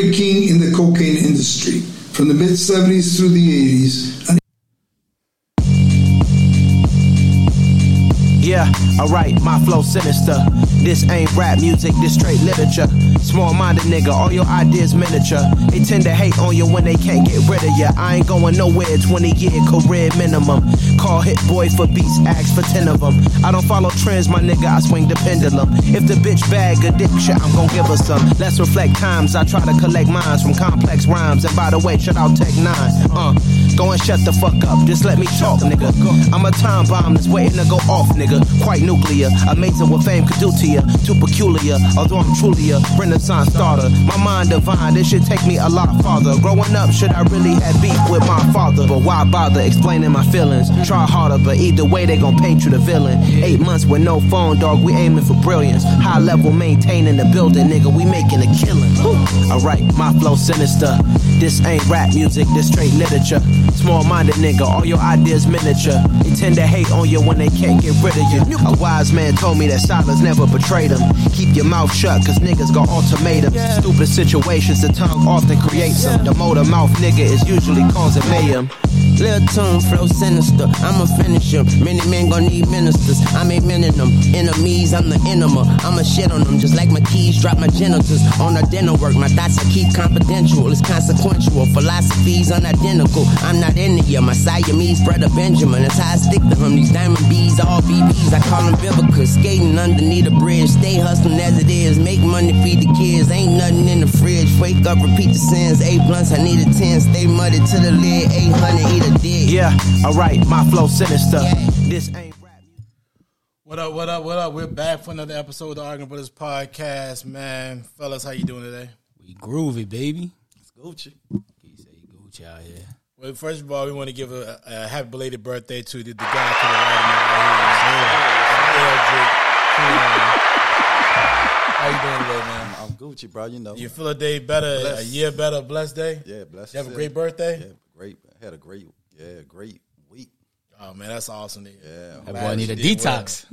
king in the cocaine industry from the mid 70s through the 80s. And Yeah, alright, my flow sinister. This ain't rap music, this straight literature. Small minded nigga, all your ideas miniature. They tend to hate on you when they can't get rid of you. I ain't going nowhere, 20 year career minimum. Call Hit Boy for beats, ask for 10 of them. I don't follow trends, my nigga, I swing the pendulum. If the bitch bag a dick shit, I'm gon' give her some. Let's reflect times, I try to collect minds from complex rhymes. And by the way, shut out Tech 9. Uh, go and shut the fuck up, just let me talk, nigga. I'm a time bomb that's waiting to go off, nigga. Quite nuclear, amazing what fame could do to Too peculiar, although I'm truly a renaissance starter. My mind divine, this should take me a lot farther. Growing up, should I really have beef with my father? But why bother explaining my feelings? Try harder, but either way, they gon' paint you the villain. Eight months with no phone, dog, we aiming for brilliance. High level maintaining the building, nigga, we making a killing. Alright, my flow sinister. This ain't rap music, this straight literature. Small minded nigga, all your ideas miniature. They tend to hate on you when they can't get rid of you. A wise man told me that silence never betrayed him. Keep your mouth shut, cause niggas got ultimatums. Stupid situations, the tongue often creates them. The motor mouth nigga is usually causing mayhem. Lil tune flow sinister. I'ma finish him. Many men gon' need ministers. I'm a men in them. Enemies, I'm the enema. I'ma shit on them just like my keys drop my genitals. On our dinner work, my thoughts I keep confidential. It's consequential. Philosophies unidentical. I'm not in it, My Siamese brother Benjamin. That's how I stick to him. These diamond bees, all BBs. I call them biblical. Skating underneath a bridge. Stay hustling as it is. Make money, feed the kids. Ain't nothing in the fridge. Wake up, repeat the sins. Eight blunts, I need a 10. Stay muddy to the lid. 800, eat a. Yeah, alright, my flow sinister. This ain't rap music. What up? What up? What up? We're back for another episode of the Arguing Brothers podcast, man. Fellas, how you doing today? We groovy, baby. It's Gucci. He say Gucci out here. Well, first of all, we want to give a, a happy belated birthday to the, the guy to the right of here. How you doing today, man? I'm Gucci, bro. You know. You feel a day better, Blessed. a year better, blessed day? yeah, bless. You have a great birthday? Yeah, great. Had a great, yeah, great week. Oh man, that's awesome. to. Yeah, That Glad boy need a did well. detox.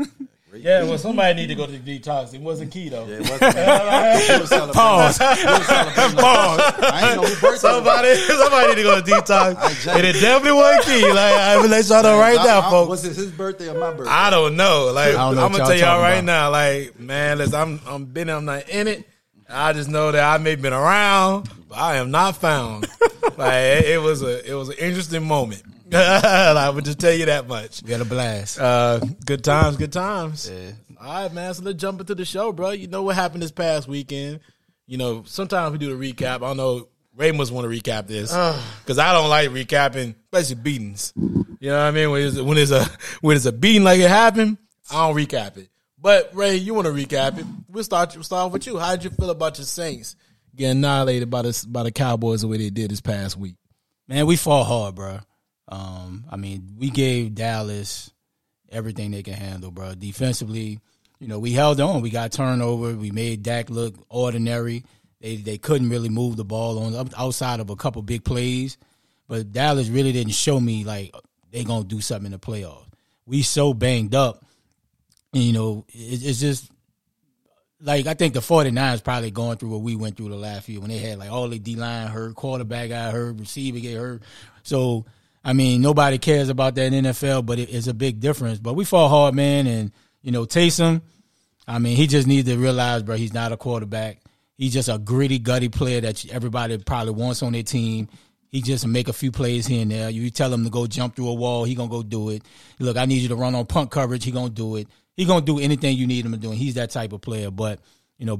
Yeah, well, somebody need to go to the detox. It wasn't key though. Yeah, it wasn't. We was celebrating- Pause. we was celebrating- I ain't know who birthday. Somebody, somebody need to go to detox. Exactly. And it definitely wasn't key. Like I will let y'all know right I- now, I- folks. Was it his birthday or my birthday? I don't know. Like I don't know I'm gonna tell y'all talking right about. now. Like man, listen, I'm I'm been I'm not in it. I just know that I may have been around, but I am not found. like it, it was a it was an interesting moment. I would just tell you that much. we had a blast. Uh, good times, good times. Yeah. All right, man. So let's jump into the show, bro. You know what happened this past weekend. You know, sometimes we do the recap. I don't know. Ray must want to recap this because I don't like recapping, especially beatings. You know what I mean? When it's, when it's a when it's a beating like it happened, I don't recap it. But Ray, you want to recap it? We'll start. We'll start with you. How did you feel about your Saints getting annihilated by the by the Cowboys the way they did this past week? Man, we fought hard, bro. Um, I mean, we gave Dallas everything they can handle, bro. Defensively, you know, we held on. We got turnover. We made Dak look ordinary. They they couldn't really move the ball on outside of a couple big plays. But Dallas really didn't show me like they gonna do something in the playoffs. We so banged up, and, you know, it, it's just like I think the 49ers probably going through what we went through the last year when they had like all the D line hurt, quarterback got hurt, receiver get hurt. So I mean, nobody cares about that NFL, but it, it's a big difference. But we fought hard, man, and you know, Taysom. I mean, he just needs to realize, bro, he's not a quarterback. He's just a gritty, gutty player that everybody probably wants on their team. He just make a few plays here and there. You tell him to go jump through a wall, he gonna go do it. Look, I need you to run on punt coverage, he gonna do it. He gonna do anything you need him to do. And he's that type of player. But you know,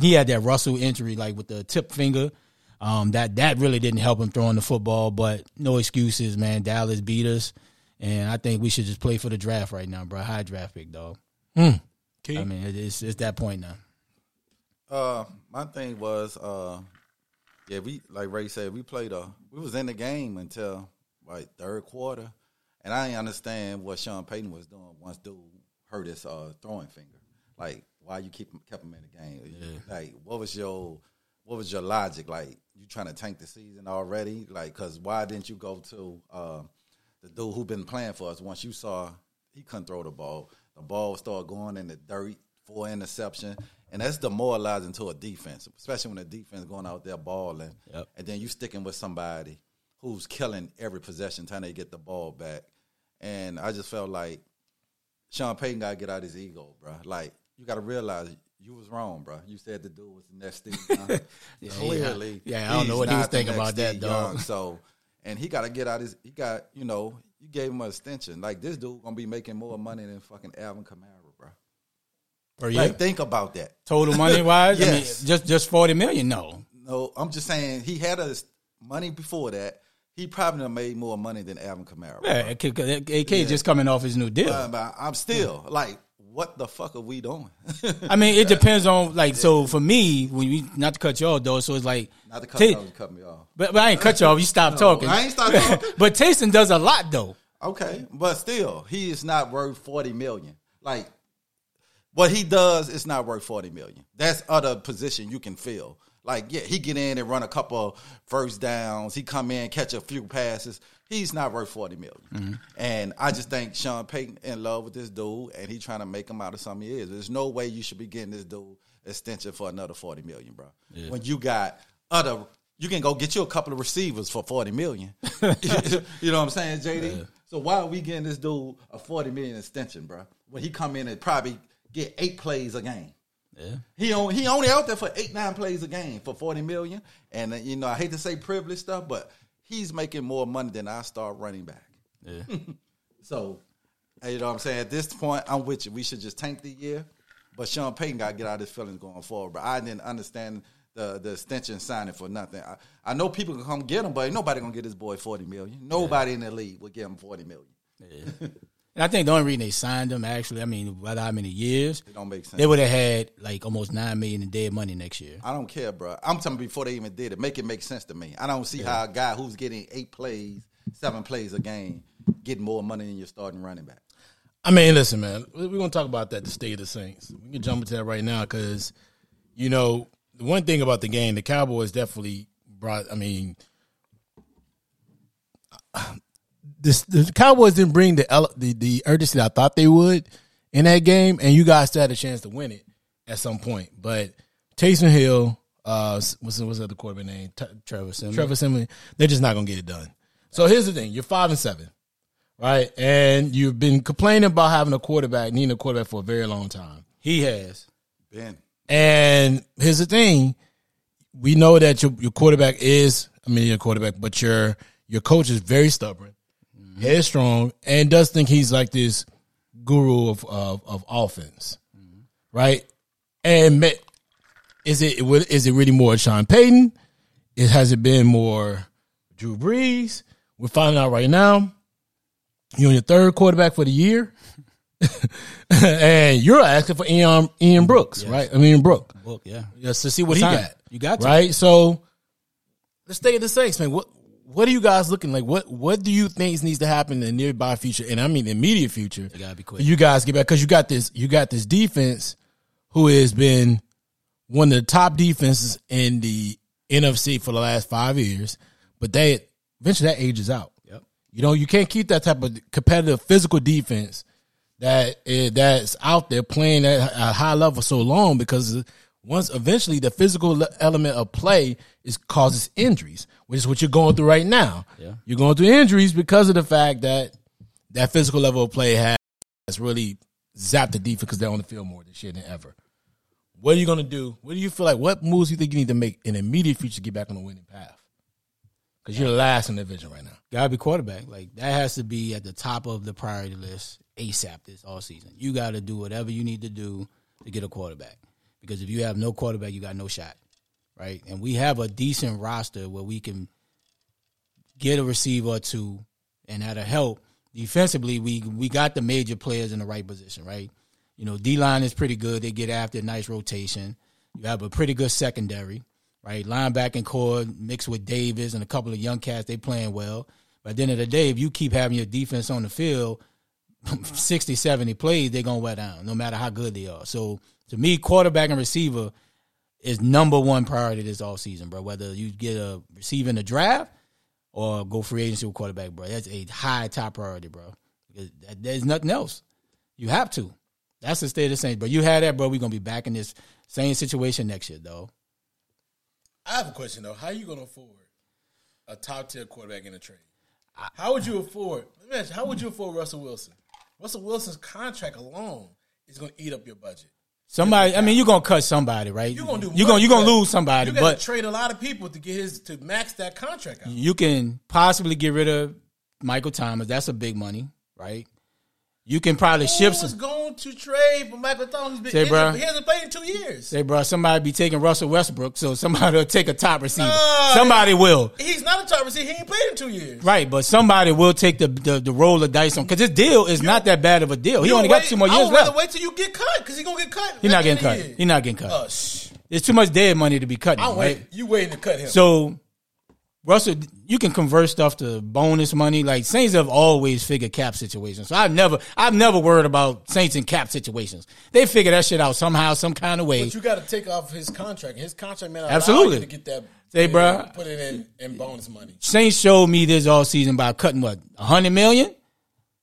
he had that Russell injury, like with the tip finger. Um, that that really didn't help him throwing the football. But no excuses, man. Dallas beat us, and I think we should just play for the draft right now, bro. High draft pick, dog. Key? I mean, it's it's that point now. Uh, my thing was, uh, yeah, we like Ray said, we played a, we was in the game until like third quarter, and I didn't understand what Sean Payton was doing once dude hurt his uh, throwing finger. Like, why you keep kept him in the game? Like, what was your what was your logic? Like, you trying to tank the season already? Like, cause why didn't you go to uh, the dude who been playing for us? Once you saw he couldn't throw the ball, the ball started going in the dirt for interception, and that's demoralizing to a defense, especially when the defense going out there balling, Yep. and then you sticking with somebody who's killing every possession trying to get the ball back. And I just felt like Sean Payton got to get out his ego, bro. Like you got to realize you was wrong, bro. You said the dude was the next Steve Young. Clearly, yeah, I don't know what he was thinking about that, Steve dog. Young. So, and he got to get out his. He got you know you gave him an extension. Like this dude gonna be making more money than fucking Alvin Kamara, bro. Per year? Like think about that. Total money wise, Yes. I mean, just just forty million. No, No, I'm just saying he had his money before that. He probably made more money than Alvin Kamara. bro. yeah, AK, AK just coming off his new deal. Uh, but I'm still like, what the fuck are we doing? I mean, it depends on like. So for me, when you not to cut you off though, so it's like, Not to cut, me off, cut me off. but, but I ain't cut you off. You stop talking. I ain't stop talking. but Taysom does a lot though. Okay, but still, he is not worth forty million. Like what he does is not worth forty million. That's other position you can fill. Like yeah, he get in and run a couple first downs. He come in catch a few passes. He's not worth forty million. Mm-hmm. And I just think Sean Payton in love with this dude, and he trying to make him out of something he is. There's no way you should be getting this dude extension for another forty million, bro. When you got other. You can go get you a couple of receivers for forty million. you know what I'm saying, JD? So why are we getting this dude a forty million extension, bro? When he come in and probably get eight plays a game. Yeah. He only he only out there for eight nine plays a game for forty million, and uh, you know I hate to say privilege stuff, but he's making more money than I start running back. Yeah. So, you know what I'm saying? At this point, I'm with you. We should just tank the year, but Sean Payton got to get out of his feelings going forward. But I didn't understand the the extension signing for nothing. I, I know people can come get him, but nobody gonna get this boy forty million. Nobody in the league would give him forty million. And I think the only reason they signed him, actually, I mean, whether how many years, It don't make sense. they would have had like almost nine million in dead money next year. I don't care, bro. I'm talking before they even did it. Make it make sense to me. I don't see how a guy who's getting eight plays, seven plays a game, getting more money than your starting running back. I mean, listen, man, we're going to talk about that, the state of the Saints. We can jump into that right now because, you know, the one thing about the game, the Cowboys definitely brought, I mean, this, the Cowboys didn't bring the, ele- the the urgency that I thought they would in that game, and you guys still had a chance to win it at some point. But Taysom Hill, uh, what's what's the other quarterback name? T- Trevor Simmons. Trevor Siemian, they're just not gonna get it done. So here's the thing: you're five and seven, right? And you've been complaining about having a quarterback, needing a quarterback for a very long time. He has. been. And here's the thing: we know that your your quarterback is, I mean, your quarterback, but your your coach is very stubborn, headstrong, and does think he's like this guru of of, of offense, right? And ma- is it is it really more Sean Payton? It has it been more Drew Brees? We're finding out right now. You're on your third quarterback for the year, and you're asking for Ian Ian Brooks, right? I mean Brook, Book, yeah. just to see what he got. You got to. right. So let's stay at the Saints, man. What what are you guys looking like? What what do you think needs to happen in the nearby future, and I mean the immediate future? They gotta be quick. You guys get back because you got this. You got this defense who has been one of the top defenses in the NFC for the last five years, but they eventually that ages out. Yep. You know, you can't keep that type of competitive physical defense that is, that's out there playing at a high level so long because once eventually the physical element of play is causes injuries, which is what you're going through right now. Yeah. You're going through injuries because of the fact that that physical level of play has, really zapped the defense because they're on the field more this year than ever. What are you going to do? What do you feel like? What moves do you think you need to make in the immediate future to get back on the winning path? Because you're last in the division right now. Gotta be quarterback. Like that has to be at the top of the priority list ASAP this all season. You gotta do whatever you need to do to get a quarterback. Because if you have no quarterback, you got no shot. Right? And we have a decent roster where we can get a receiver or two and that'll help. Defensively, we we got the major players in the right position, right? You know, D line is pretty good. They get after nice rotation. You have a pretty good secondary, right? Linebacking core mixed with Davis and a couple of young cats, they playing well. But at the end of the day, if you keep having your defense on the field, 60, 70 plays, they're going to wear down, no matter how good they are. So to me, quarterback and receiver is number one priority this all season, bro. Whether you get a receiver in the draft or go free agency with quarterback, bro. That's a high top priority, bro. There's nothing else. You have to. That's the state of the Saints. But you had that, bro. We're gonna be back in this same situation next year, though. I have a question though. How are you going to afford a top tier quarterback in a trade? How would you afford? Let me ask you, how would you afford Russell Wilson? Russell Wilson's contract alone is going to eat up your budget. Somebody, I mean, you're gonna cut somebody, right? You're going to do. You're gonna you're gonna lose somebody, You but trade a lot of people to get his to max that contract out. you can possibly get rid of Michael Thomas. That's a big money, right? You can probably ship Who was some. going to trade for Michael Thomas? Been Say, but He hasn't played in two years. Say, bro, somebody be taking Russell Westbrook, so somebody will take a top receiver. Nah, somebody will. He's not a top receiver. He ain't played in two years. Right, but somebody will take the the, the roll of dice on because this deal is not that bad of a deal. He You only got two more years left. Wait till you get cut because he's gonna get cut. He's not getting cut. He's not getting cut. Oh, shh. There's too much dead money to be cut. I'm right? waiting. You waiting to cut him? So Russell, you can convert stuff to bonus money. Like Saints have always figured cap situations. So I've never, I've never worried about Saints in cap situations. They figure that shit out somehow, some kind of way. But you got to take off his contract. His contract man Absolutely. to get that. Say, put it in- bruh. put it in in bonus money. Saints showed me this all season by cutting what a hundred million,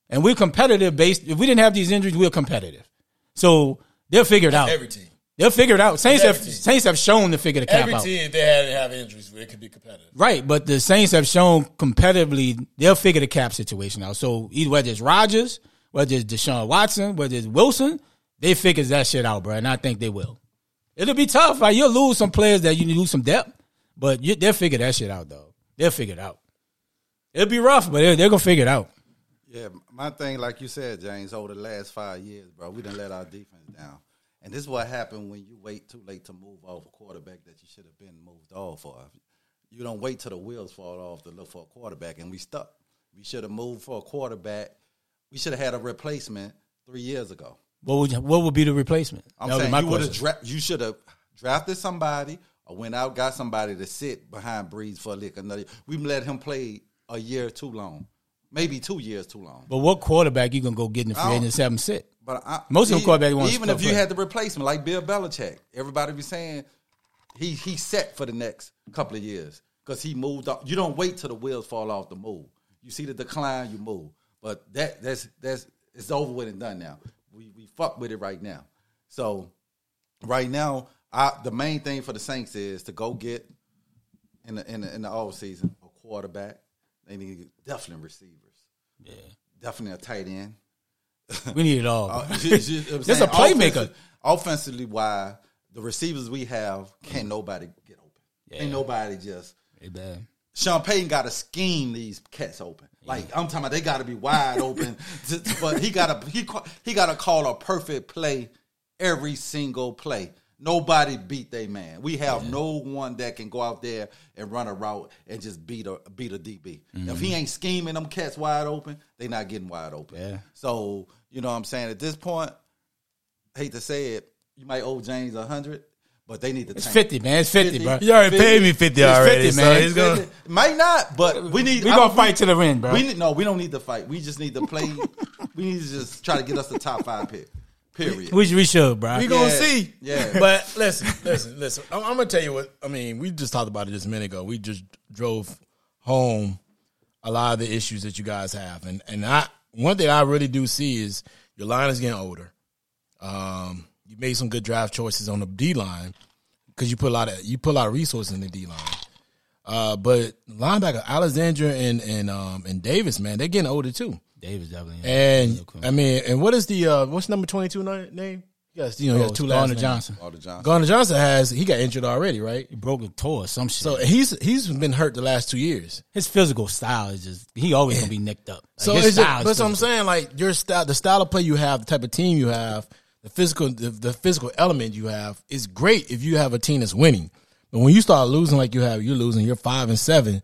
and we're competitive. Based, if we didn't have these injuries, we're competitive. So they'll figure it out. Every team, They'll figure it out. Saints have team. Saints have shown to figure the cap every out. team, they had to have injuries, it could be competitive. Right, but the Saints have shown competitively they'll figure the cap situation out. So either whether it's Rodgers, whether it's Deshaun Watson, whether it's Wilson, they figures that shit out, bro. And I think they will. It'll be tough. Like you'll lose some players that you lose some depth, but you, they'll figure that shit out though. They'll figure it out. It'll be rough, but they're, they're gonna figure it out. Yeah, my thing, like you said, James, over the last five years, bro, we didn't let our defense down. And this is what happened when you wait too late to move off a quarterback that you should have been moved off of. You don't wait till the wheels fall off to look for a quarterback, and we stuck. We should have moved for a quarterback. We should have had a replacement three years ago. What would what would be the replacement? I'm That would saying you would have dra- you should have drafted somebody or went out got somebody to sit behind Brees for a lick another. We let him play a year too long, maybe two years too long. But what quarterback you gonna go get in the free agency have him sit? But I, Most of them e- quarterbacks want even if you play. had the replacement like Bill Belichick, everybody be saying he he set for the next couple of years because he moved up. You don't wait till the wheels fall off the move. You see the decline, you move. But that that's that's it's over with and done now. We we fuck with it right now. So right now, I, the main thing for the Saints is to go get in the in the, in the off season a quarterback. They need definitely receivers. Yeah, Definitely a tight end. we need it all. Uh, bro. ju- ju- I'm Just saying a playmaker. offensive- Offensively, why the receivers we have can't nobody get open. Yeah. Ain't nobody just. Man. Sean Payton got to scheme these cats open. Like I'm talking about, they got to be wide open. but he got to he he got to call a perfect play every single play. Nobody beat they man. We have no one that can go out there and run a route and just beat a beat a DB. If he mm-hmm. ain't scheming them cats wide open, they not getting wide open. Yeah. So you know what I'm saying. At this point, hate to say it, you might owe James a hundred, but they need to. It's tank. fifty, man. It's fifty, 50. bro. You already paid me fifty It's already, 50, so man. gonna. Might not, but we need. We gonna fight to the end, bro. We need, no, we don't need to fight. We just need to play. we need to just try to get us the top five pick. Period. We, we should, bro. We gonna Yeah, see. yeah. But listen, listen, listen. I'm, I'm gonna tell you what. I mean, we just talked about it just a minute ago. We just drove home a lot of the issues that you guys have, and and I one thing I really do see is your line is getting older. Um, you made some good draft choices on the D line because you put a lot of you put a lot of resources in the D line. Uh, but linebacker Alexander and and um and Davis, man, they're getting older too. Davis definitely. And I mean, and what is the uh what's number twenty two name? Yes, you know, he has two last Garner names. Johnson. Walter Johnson. Garner Johnson has he got injured already, right? He broke a toe or some shit. So he's he's been hurt the last two years. his physical style is just he always gonna be nicked up. Like, So his it's style just, is that's what I'm saying. Like your style, the style of play you have, the type of team you have, the physical, the, the physical element you have is great if you have a team that's winning. But when you start losing like you have, you're losing. You're five and seven.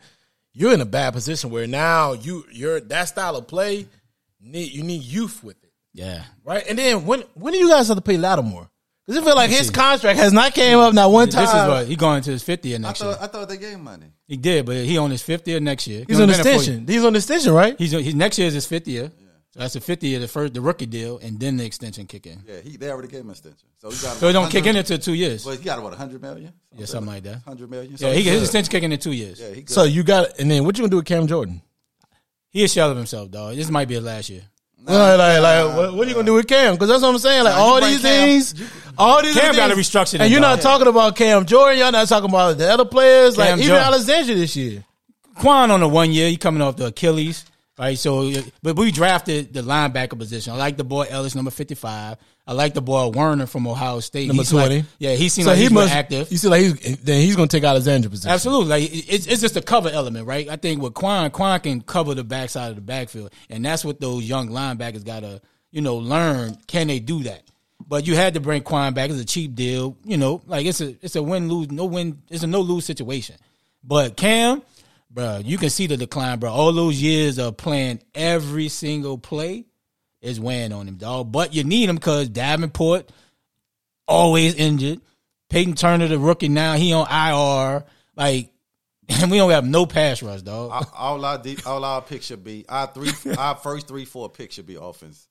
You're in a bad position where now you you're that style of play. Need you need youth with it, Yeah. right? And then when when do you guys have to pay Lattimore? Because it feel like his contract has not came up not one time. This is what he going to his 50th I next year. I thought they gave him money. He did, but he on his 50th next year. He's on the extension. He's on the extension, right? He's he's next year is his 50th year. So that's the 50 year, the first the rookie deal, and then the extension kick in. Yeah, he they already gave him an extension. So he got. So it don't kick in until two years. Well, he got what hundred million. Yeah, something like that. Hundred million. Yeah, he, his extension kicking in two years. Yeah, he good. So you got, and then what you gonna do with Cam Jordan? He a shell of himself, dog. This might be his last year. like, like, like, what, what are you gonna do with Cam? Because that's what I'm saying. Like Nah, all bring these Cam- things, all these Cam things, gotta restructure that and you're not dog. talking about Cam Jordan. Y'all not talking about the other players. like Cam even Jordan. Alexander this year. Kwon on the one year, he coming off the Achilles, right? So, uh, but we drafted the linebacker position. I like the boy Elliss, number fifty-five. I like the boy Werner from Ohio State, Number He's like- 20. yeah, he seems So like he he's must active. You see, like he's then he's gonna take Alexander position. Absolutely, like it's it's just a cover element, right? I think with Kwon, Kwon can cover the backside of the backfield, and that's what those young linebackers gotta, you know, learn. Can they do that? But you had to bring Kwon back. It's a cheap deal, you know. Like it's a it's a win lose no win. It's a no lose situation. But Cam, bro, you can see the decline, bro. All those years of playing every single play is weighing on him, dog. But you need him because Davenport always injured. Payton Turner, the rookie, now he on IR. Like, and we don't have no pass rush, dog. all, all our all our picks should be our three our first three four picks should be offense.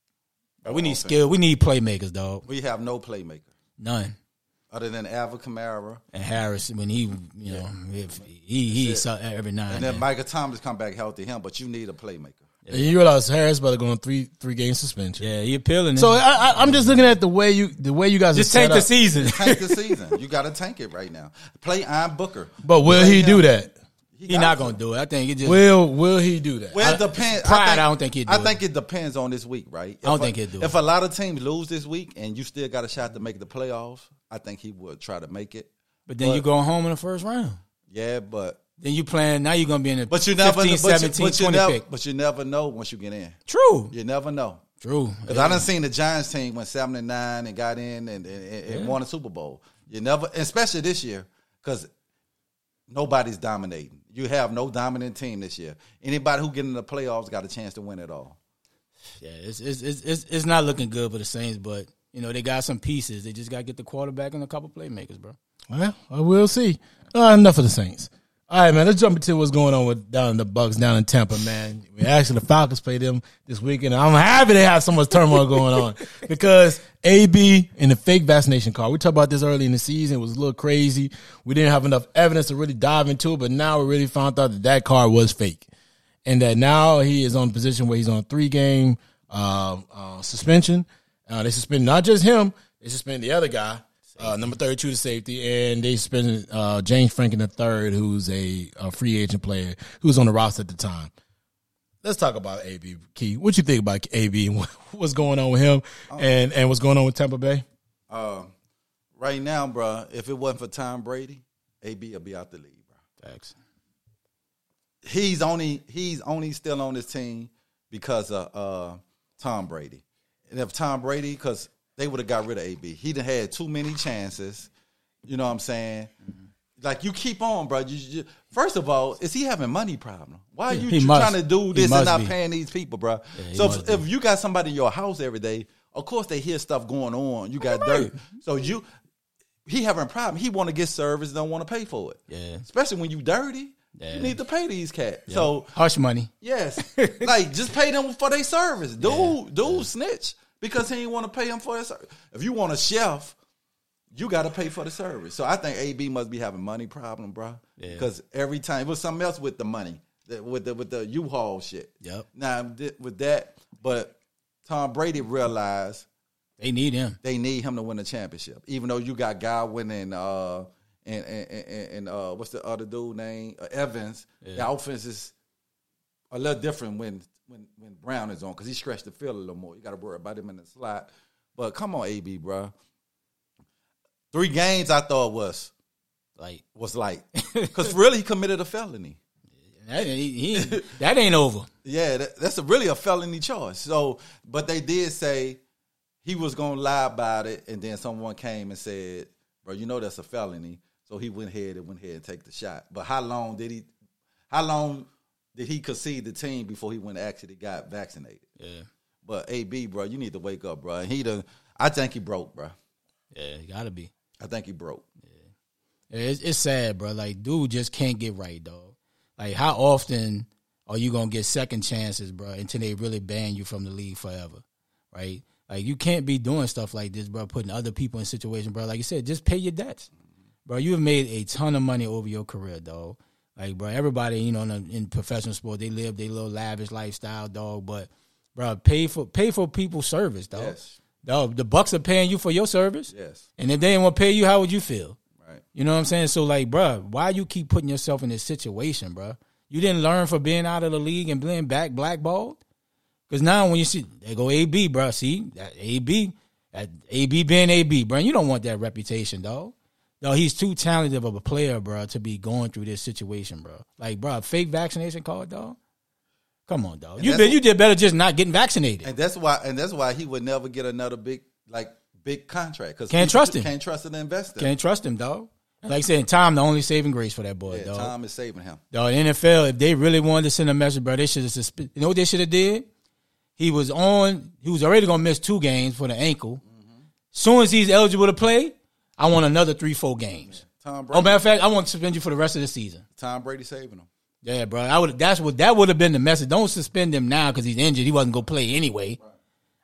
we need offense. skill. We need playmakers, dog. We have no playmaker None. Other than Alvin Kamara, And Harris, when he, you know, if he he suck every now and and then then. Michael Thomas come back healthy. Him, but you need a playmaker. And you realize Harris about to go on three three game suspension. Yeah, he appealing. So I, I, I'm just looking at the way you the way you guys just are tank set the season. Tank the season. You got to tank it right now. Play Iron Booker. But will Play he him. do that? He got not to. gonna do it. I think it just. Will will he do that? Well, it depends. pride, think, I don't think he'd do I it. think it depends on this week, right? I don't If think he'll do If it. a lot of teams lose this week and you still got a shot to make the playoffs, I think he would try to make it. but then you going home in the first round. Yeah, but Then you playing. Now you're gonna be in the but you never, 15, but, 17, you, but, 20 never pick. but you never know once you get in. True. You never know. True. Because I done seen the Giants team went seven and nine and got in and, and, and, and won a Super Bowl. You never, especially this year, because nobody's dominating. You have no dominant team this year. Anybody who get in the playoffs got a chance to win it all. Yeah, it's it's it's it's, it's not looking good for the Saints, but you know they got some pieces. They just got to get the quarterback and a couple playmakers, bro. Well, I will see. Uh, enough of the Saints. All right, man. Let's jump into what's going on with down in the Bucs down in Tampa, man. We actually the Falcons played them this weekend. I'm happy they have so much turmoil going on because AB and the fake vaccination card. We talked about this early in the season. It was a little crazy. We didn't have enough evidence to really dive into it, but now we really found out that that card was fake, and that now he is on a position where he's on a three game uh, uh, suspension. Uh, they suspended not just him; they suspended the other guy. Uh, number 32 to safety, and they suspended uh, James Franklin the third, who's a, a free agent player who was on the roster at the time. Let's talk about AB Key. What you think about AB and what's going on with him, and and what's going on with Tampa Bay? Uh, right now, bro, if it wasn't for Tom Brady, AB will be out the league, bro. Facts. He's only he's only still on this team because of uh, Tom Brady. And if Tom Brady, because they would have got rid of AB, he done had too many chances. You know what I'm saying? Mm-hmm. Like you keep on, bro. You, you- first of all, is he having money problem? Why are you tr- trying to do this and not be. paying these people, bro? he so if, if you got somebody in your house every day, of course they hear stuff going on. You got dirt, so you he having a problem. He want to get service, don't want to pay for it. Yeah. especially when you dirty. Yeah. You need to pay these cats. So Hush money. Yes, like just pay them for their service. Dude, dude, snitch because he ain't want to pay him for his. service. If you want a chef, you got to pay for the service. So I think AB must be having money problem, bro. Yeah. Because every time it was something else with the money, with the with the U-Haul shit. Yep. Now th- with that, but Tom Brady realized They need him. they need him to win the championship. Even though you got Godwin and uh and and, and, and uh what's the other dude name uh, Evans, the offense is a little different when when when Brown is on because he stretched the field a little more. You got to worry about him in the slot. But come on, AB, bro. Three games I thought was Like was like because really he committed a felony. that, he, he, that ain't over. Yeah, that, that's a, really a felony charge. So, but they did say he was gonna lie about it, and then someone came and said, "Bro, you know that's a felony." So he went ahead and went ahead and take the shot. But how long did he? How long did he concede the team before he went actually got vaccinated? Yeah. But AB, bro, you need to wake up, bro. He done. I think he broke, bro. Yeah, you gotta be. I think he broke. Yeah, It's, it's sad, bro. Like, dude just can't get right, dog. Like, how often are you gonna get second chances, bro, until they really ban you from the league forever, right? Like, you can't be doing stuff like this, bro. Putting other people in situations, bro. Like you said, just pay your debts, bro. You have made a ton of money over your career, dog. Like, bro, everybody, you know, in, in professional sport, they live their little lavish lifestyle, dog. But bro. Pay for pay for people's service, dog. Yes. Dog, the Bucs are paying you for your service. Yes. And if they didn't want to pay you, how would you feel? Right. You know what I'm saying? So like, bro, why you keep putting yourself in this situation, bro? You didn't learn for being out of the league and being back blackballed. Because now when you see they go AB, bro, see that AB, that AB being AB, bro, you don't want that reputation, dog. No, he's too talented of a player, bro, to be going through this situation, bro. Like, bro, fake vaccination card, dog. Come on, dog. You been, you did better just not getting vaccinated. And that's why and that's why he would never get another big like big contract because Can't trust him. Can't trust an investor. Can't trust him, dog. Like I said, Tom, the only saving grace for that boy, yeah, dog. Tom is saving him. Dog, NFL, if they really wanted to send a message, bro, they should have suspended. You know what they should have did? He was on. He was already gonna miss two games for the ankle. Mm-hmm. Soon as he's eligible to play, I want another three, four games. Tom oh, Brady. Oh, matter of fact, I want to suspend you for the rest of the season. Tom Brady saving him. Yeah, bro. I would. That's what that would have been the message. Don't suspend him now because he's injured. He wasn't gonna play anyway.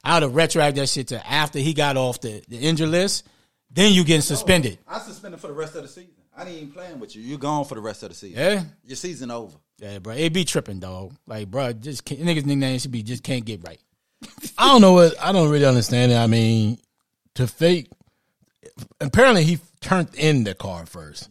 I would have retroacted that shit to after he got off the, the injured list. Then you getting suspended. I suspended for the rest of the season. I ain't even playing with you. You're gone for the rest of the season. Yeah. Your season over. Yeah, bro. It be tripping, dog. Like, bro, just can't, niggas nickname should be just can't get right. I don't know what I don't really understand it. I mean, to fake. Apparently, he turned in the car first.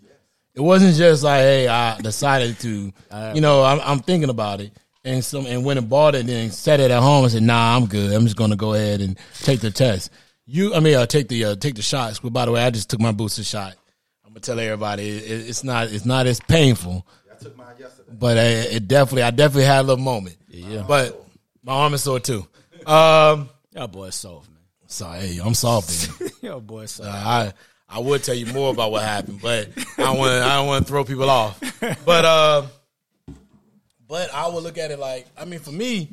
It wasn't just like, hey, I decided to, you know, I'm, I'm thinking about it, and some and went and bought it, and then set it at home and said, nah, I'm good. I'm just gonna go ahead and take the test. You, I mean, uh, take the uh, take the shots. But by the way, I just took my booster shot. I'm gonna tell everybody it, it's not it's not as painful, I took mine yesterday. but uh, it definitely I definitely had a little moment. Yeah, but my arm is sore too. Um, Y'all boys soft, man. So hey, I'm soft. Then. Y'all boys soft. Uh, I I would tell you more about what happened, but I want I don't want to throw people off. But uh, but I would look at it like I mean, for me,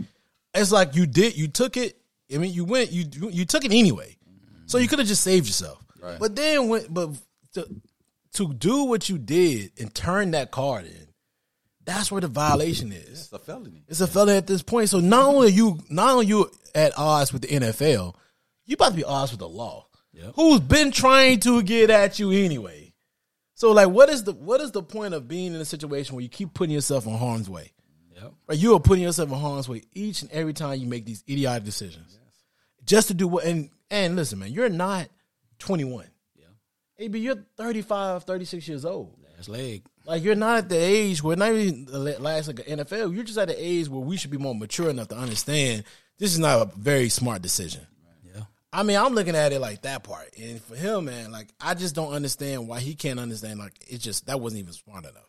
it's like you did you took it. I mean, you went you you took it anyway, so you could have just saved yourself. Right. But then when but to, to do what you did and turn that card in, that's where the violation is. It's a felony. It's a felony at this point. So not only are you not only you at odds with the NFL, you about to be odds with the law. Who's been trying to get at you anyway. So like what is the what is the point of being in a situation where you keep putting yourself in harm's way? Yep. Right? You are putting yourself in harm's way each and every time you make these idiotic decisions. Just to do what and and listen, man, you're not 21. Yeah. AB, you're 35, 36 years old. Last leg. Like you're not at the age where not even the last like an NFL. You're just at the age where we should be more mature enough to understand this is not a very smart decision. I mean, I'm looking at it like that part, and for him, man, like I just don't understand why he can't understand. Like it's just that wasn't even smart enough.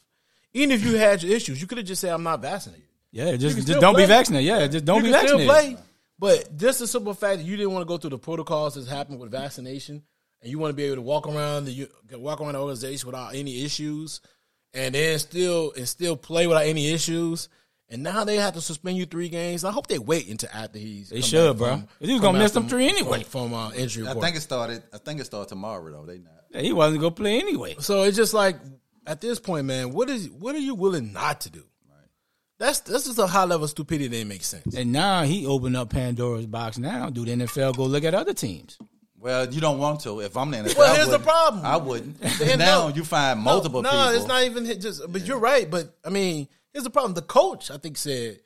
Even if you had your issues, you could have just said, "I'm not vaccinated." Yeah, just just don't be vaccinated. Yeah, just don't you be vaccinated. play, but just the simple fact that you didn't want to go through the protocols that's happened with vaccination, and you want to be able to walk around the you walk around the organization without any issues, and then still and still play without any issues. And now they have to suspend you three games. I hope they wait until after he's. They should, bro. from- He was gonna miss them three anyway. from, from uh, injury I report. think it started. I think it started tomorrow though. They not. Yeah, he wasn't gonna play anyway. So it's just like at this point, man, what is what are you willing not to do? That's this is a high level of stupidity that makes sense. And now he opened up Pandora's box. Now, do the NFL go look at other teams? Well, you don't want to. If I'm the NFL, Well, here's the problem. I wouldn't. The now NFL you find multiple no, people. it's not even just. But you're right. But I mean, here's the problem. The coach, I think, said,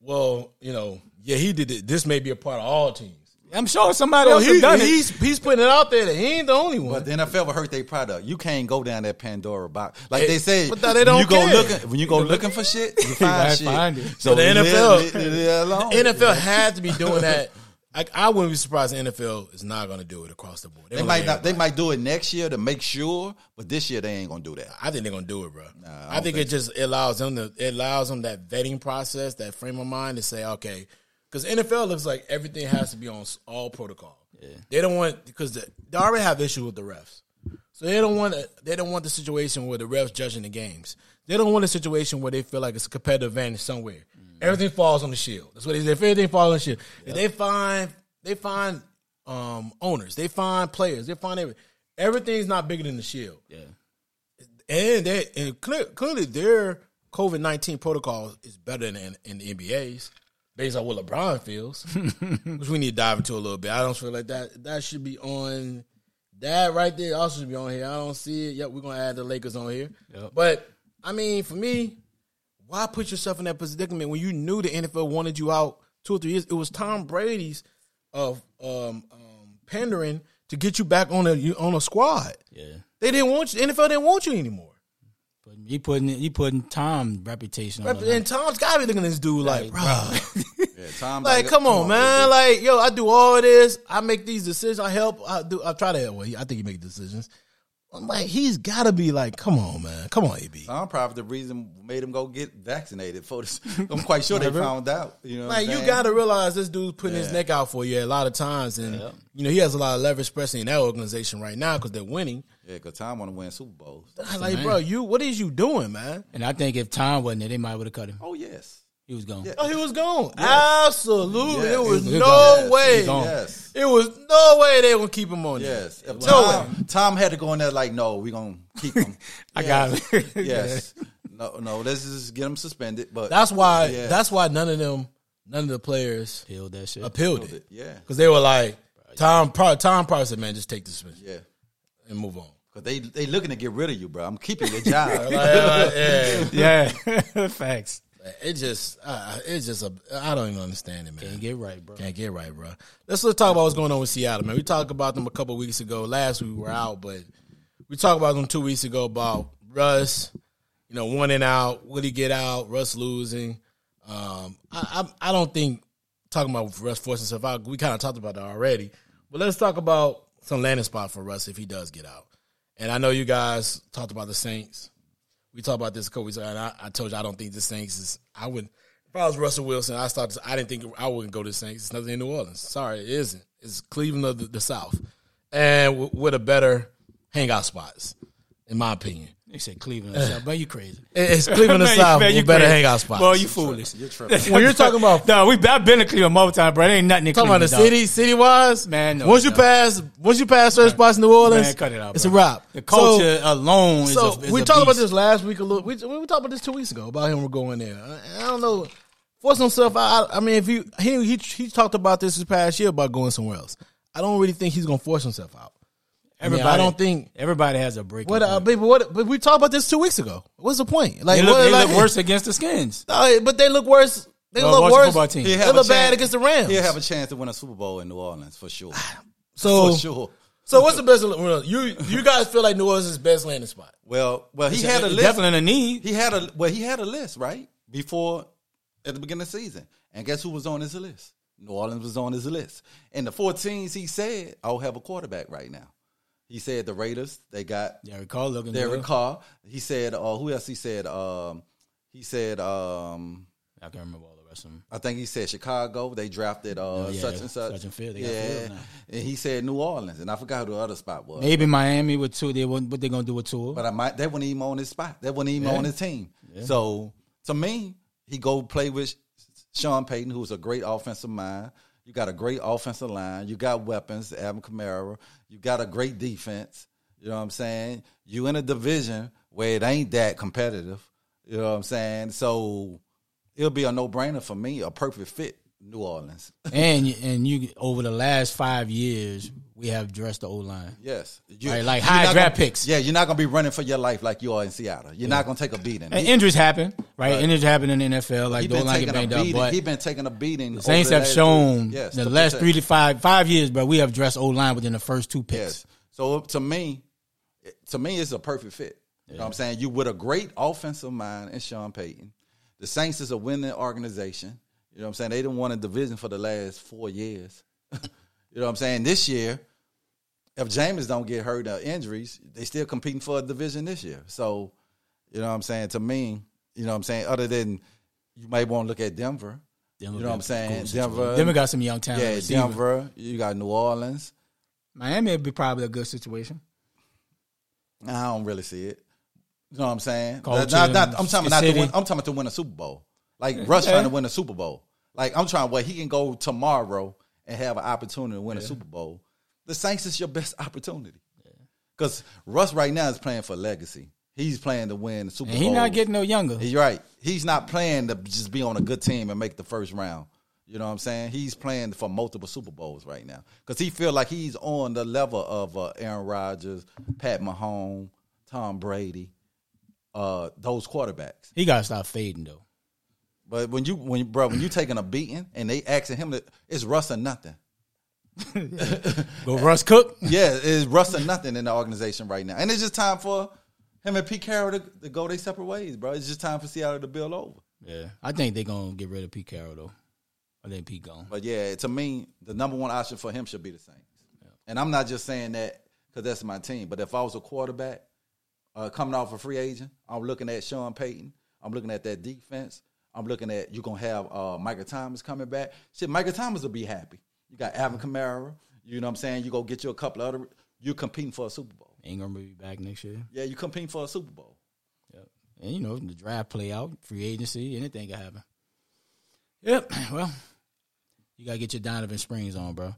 "Well, you know, yeah, he did it. This may be a part of all teams." I'm sure somebody So else he, has done it. he's he's putting it out there that he ain't the only one. But the NFL will hurt their product. You can't go down that Pandora box. Like Hey, they say, but they when don't you go looking when you go looking for shit, you find shit. find it. So the NFL leave- leave it alone. NFL had to be doing that. Like I wouldn't be surprised the NFL is not going to do it across the board. They might not. They might do it next year to make sure, but this year they ain't gonna do that. I think they're gonna do it, bro. I I, think, think it just it allows them to it allows them that vetting process, that frame of mind to say, okay, because NFL looks like everything has to be on all protocol. They don't want because the, they already have issue with the refs, so they don't want they don't want the situation where the refs judging the games. They don't want a situation where they feel like it's a competitive advantage somewhere. Everything falls on the shield. That's what they say. If everything falls on the shield, if they find they find um, owners, they find players, they find everything. Everything's not bigger than the shield yeah. and they and clear, clearly their COVID nineteen protocol is better than in, the NBA's based on what LeBron feels, which we need to dive into a little bit. I don't feel like that that should be on that right there. Also should be on here. I don't see it. Yep, we're gonna add the Lakers on here. Yep. But I mean, for me, why put yourself in that predicament when you knew the NFL wanted you out two or three years, it was Tom Brady's of um, um, pandering to get you back on a on a squad. Yeah. They didn't want you. NFL didn't want you anymore. But he putting he putting Tom reputation on the line. And Tom's got to be looking at this dude like, bro, Yeah, Tom. like, come on, man. Like, yo, I do all this. I make these decisions. I help. I do. I try to help. Well, I think he make decisions. I'm like, he's got to be like, come on, man. Come on, AB. Tom probably the reason made him go get vaccinated for this. I'm quite sure they found out. You know, what Like you got to realize this dude's putting his neck out for you a lot of times, and you know he has a lot of leverage, especially in that organization right now because they're winning. Yeah, because Tom want to win Super Bowls. I'm like, bro, you what is you doing, man? And I think if Tom wasn't there, they might would have cut him. Oh yes, He was gone. Yeah. Oh, he was gone. Absolutely, Yes. it was He was no gone. Yes. way. He was gone. yes, It was no way they would keep him on. there. yes. If No Tom, Tom had to go in there like, no, we're gonna keep him. I got him. yes. No, no. Let's just get him suspended. But That's why. Yeah. That's why none of them, none of the players appealed that shit. appealed it yeah, because they were like, Tom. Probably, Tom probably said, "Man, just take the suspension yeah. and move on." Because they they looking to get rid of you, bro. I'm keeping your job. Like, like, yeah. Yeah, facts. It just, uh, it's just a. I don't even understand it, man. Can't get right, bro. Can't get right, bro. Let's let's talk about what's going on with Seattle, man. We talked about them a couple weeks ago. Last week we were out, but we talked about them two weeks ago about Russ. You know, one and out. Will he get out? Russ losing. Um, I, I I don't think talking about Russ forcing himself out. We kind of talked about that already. But let's talk about some landing spot for Russ if he does get out. And I know you guys talked about the Saints. We talked about this a couple weeks ago, and I, I told you I don't think the Saints is. I would if I was Russell Wilson, I started. I didn't think I wouldn't go to Saints. It's nothing in New Orleans. Sorry, it isn't. It's Cleveland of the, the South, and w- with a better hangout spots, in my opinion. They said Cleveland, or something, but you crazy. Eh, it's Cleveland of the Man, South man, you better crazy. hangout spots. Boy, you foolish. You're tripping. when you're talking about No, we I've been to Cleveland multiple times, bro. There ain't nothing in talking about the dog. city, city wise, Man, no, once you pass, once you pass certain spots in New Orleans, Man, cut it out. it's bro. a wrap. The culture So- alone is So a, is we a talked about this last week a little. We, we talked about this two weeks ago about him going there. I, I don't know. Force himself out. I mean, if you he he he talked about this this past year about going somewhere else. I don't really think he's gonna force himself out. I mean, I don't think. everybody has a break. What, uh, but what? But we talked about this two weeks ago. What's the point? Like, they look, what, they like- look worse against the Skins. No, but they look worse. They Well, look worse. team. They have a bad chance- against the Rams. He'll have a chance to win a Super Bowl in New Orleans for sure. so, For sure. so what's the best? You you guys feel like New Orleans is best landing spot? Well, well, he had a list. definitely a need. He had a well, he had a list right before at the beginning of the season, and guess who was on his list? New Orleans was on his list, and the four teams he said, "I'll have a quarterback right now." He said the Raiders, they got Derek Carr looking Derek good. Carr. He said, uh, who else? He said, um, he said, um, I can't remember all the rest of them. I think he said Chicago. They drafted uh, Oh, yeah, such and such. such and Field. They got yeah, Field now. and he said New Orleans, and I forgot who the other spot was. Maybe Miami with two. They what what they gonna do with two? But I might that wasn't even on his spot. That wasn't even Yeah. on his team. So to me, he go play with Sean Payton, who's a great offensive mind. You got a great offensive line. You got weapons, Adam Kamara. You got a great defense. You know what I'm saying? You in a division where it ain't that competitive. You know what I'm saying? So it'll be a no brainer for me, a perfect fit, New Orleans. and and you over the last five years, we have dressed the O line. yes. You, Right, like high draft gonna- picks. Yeah, you're not gonna be running for your life like you are in Seattle. You're not gonna take a beating. And injuries happen, right? Right. Injuries happen in the NFL. Like He the O been line taking get a banged up, but he's been taking a beating. the Saints have shown yes, the last protect. three to five five years, but we have dressed O line within the first two picks. Yes. So to me, to me, it's a perfect fit. You know what I'm saying? You with a great offensive mind in Sean Payton. The Saints is a winning organization. You know what I'm saying? They didn't won a division for the last four years. you know what I'm saying? This year, if Jameis don't get hurt or injuries, they still competing for a division this year. So, you know what I'm saying? To me, you know what I'm saying? Other than you might want to look at Denver. Denver you know what I'm saying? Denver. Denver got some young talent. yeah, receiver. Denver. You got New Orleans. Miami would be probably a good situation. I don't really see it. You know what I'm saying? Culture, Not- not- I'm talking not to win. I'm talking about to win a Super Bowl. Like Russ trying to win a Super Bowl. Like I'm trying where he can go tomorrow and have an opportunity to win a Super Bowl. The Saints is your best opportunity. Because Russ right now is playing for legacy. He's playing to win the Super Bowl. he's not getting no younger. He's right. He's not playing to just be on a good team and make the first round. You know what I'm saying? He's playing for multiple Super Bowls right now because he feel like he's on the level of uh, Aaron Rodgers, Pat Mahomes, Tom Brady, uh, those quarterbacks. He got to stop fading though. But when you when you, bro when you taking a beating and they asking him to, it's Russ or nothing. Go Russ Cook. Yeah, it's Russ or nothing in the organization right now, and it's just time for him and Pete Carroll to, to go their separate ways, bro. It's just time for Seattle to build over. Yeah, I think they're gonna get rid of Pete Carroll though. I think Pete gone. But yeah, to me, the number one option for him should be the Saints. And I'm not just saying that because that's my team. But if I was a quarterback uh, coming off a free agent, I'm looking at Sean Payton. I'm looking at that defense. I'm looking at you're gonna have uh, Michael Thomas coming back. Shit, Michael Thomas will be happy. You got Alvin Kamara. You know what I'm saying? You go get you a couple other. You're competing for a Super Bowl. Ingram will be back next year. Yeah, you competing for a Super Bowl. Yep. And you know the draft play out, free agency, anything can happen. Yep. Well, you gotta get your Donovan Springs on, bro.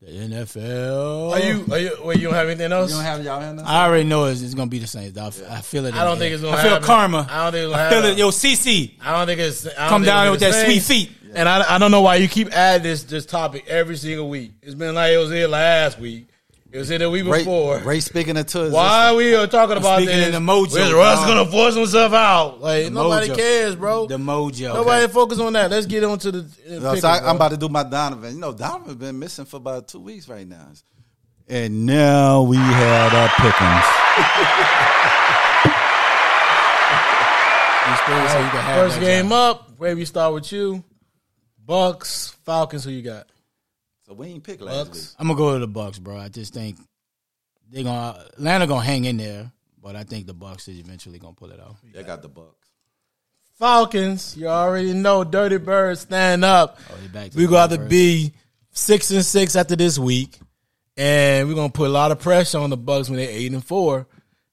The NFL. Are you? Are you? Wait, you don't have anything else? You don't have y'all in there? I already know it's, it's gonna be the Saints. dog. I feel it. I don't think it's gonna I feel happen. karma. I don't think it's gonna I feel happen. it. Yo, CC, I don't think it's. I don't come think down it's with that the sweet same. feet. And I, I don't know why you keep adding this this topic every single week. It's been like it was here last week. It was here the week Ray, before. Ray speaking it to his Why we are talking about speaking this? in the mojo, Where's Russ gonna force himself out? Like The nobody mojo. cares, bro. The mojo. Nobody focus on that. Let's get on to the. Uh, No, pickers, so I, I'm about to do my Donovan. You know, Donovan's been missing for about two weeks right now. And now we have our pickings. These so you can have First game up. Where we start with you. Bucs, Falcons. Who you got? So we ain't pick last Bucs. I'm gonna go to the Bucs, bro. I just think they're gonna Atlanta gonna hang in there, but I think the Bucs is eventually gonna pull it out. They got the Bucs. Falcons. You already know. Dirty Birds stand up. Oh, they back to We the got to first. be six and six after this week, and we're gonna put a lot of pressure on the Bucs when they're eight and four,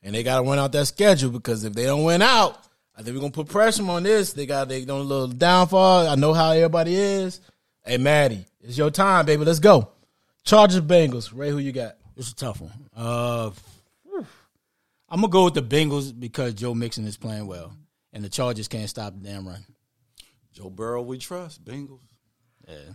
and they got to win out that schedule because if they don't win out, I think we're gonna put pressure on this. They got they on a little downfall. I know how everybody is. Hey, Maddie, it's your time, baby. Let's go. Chargers, Bengals. Ray, who you got? It's a tough one. Uh, I'm gonna go with the Bengals because Joe Mixon is playing well, and the Chargers can't stop the damn run. Joe Burrow, we trust. Bengals.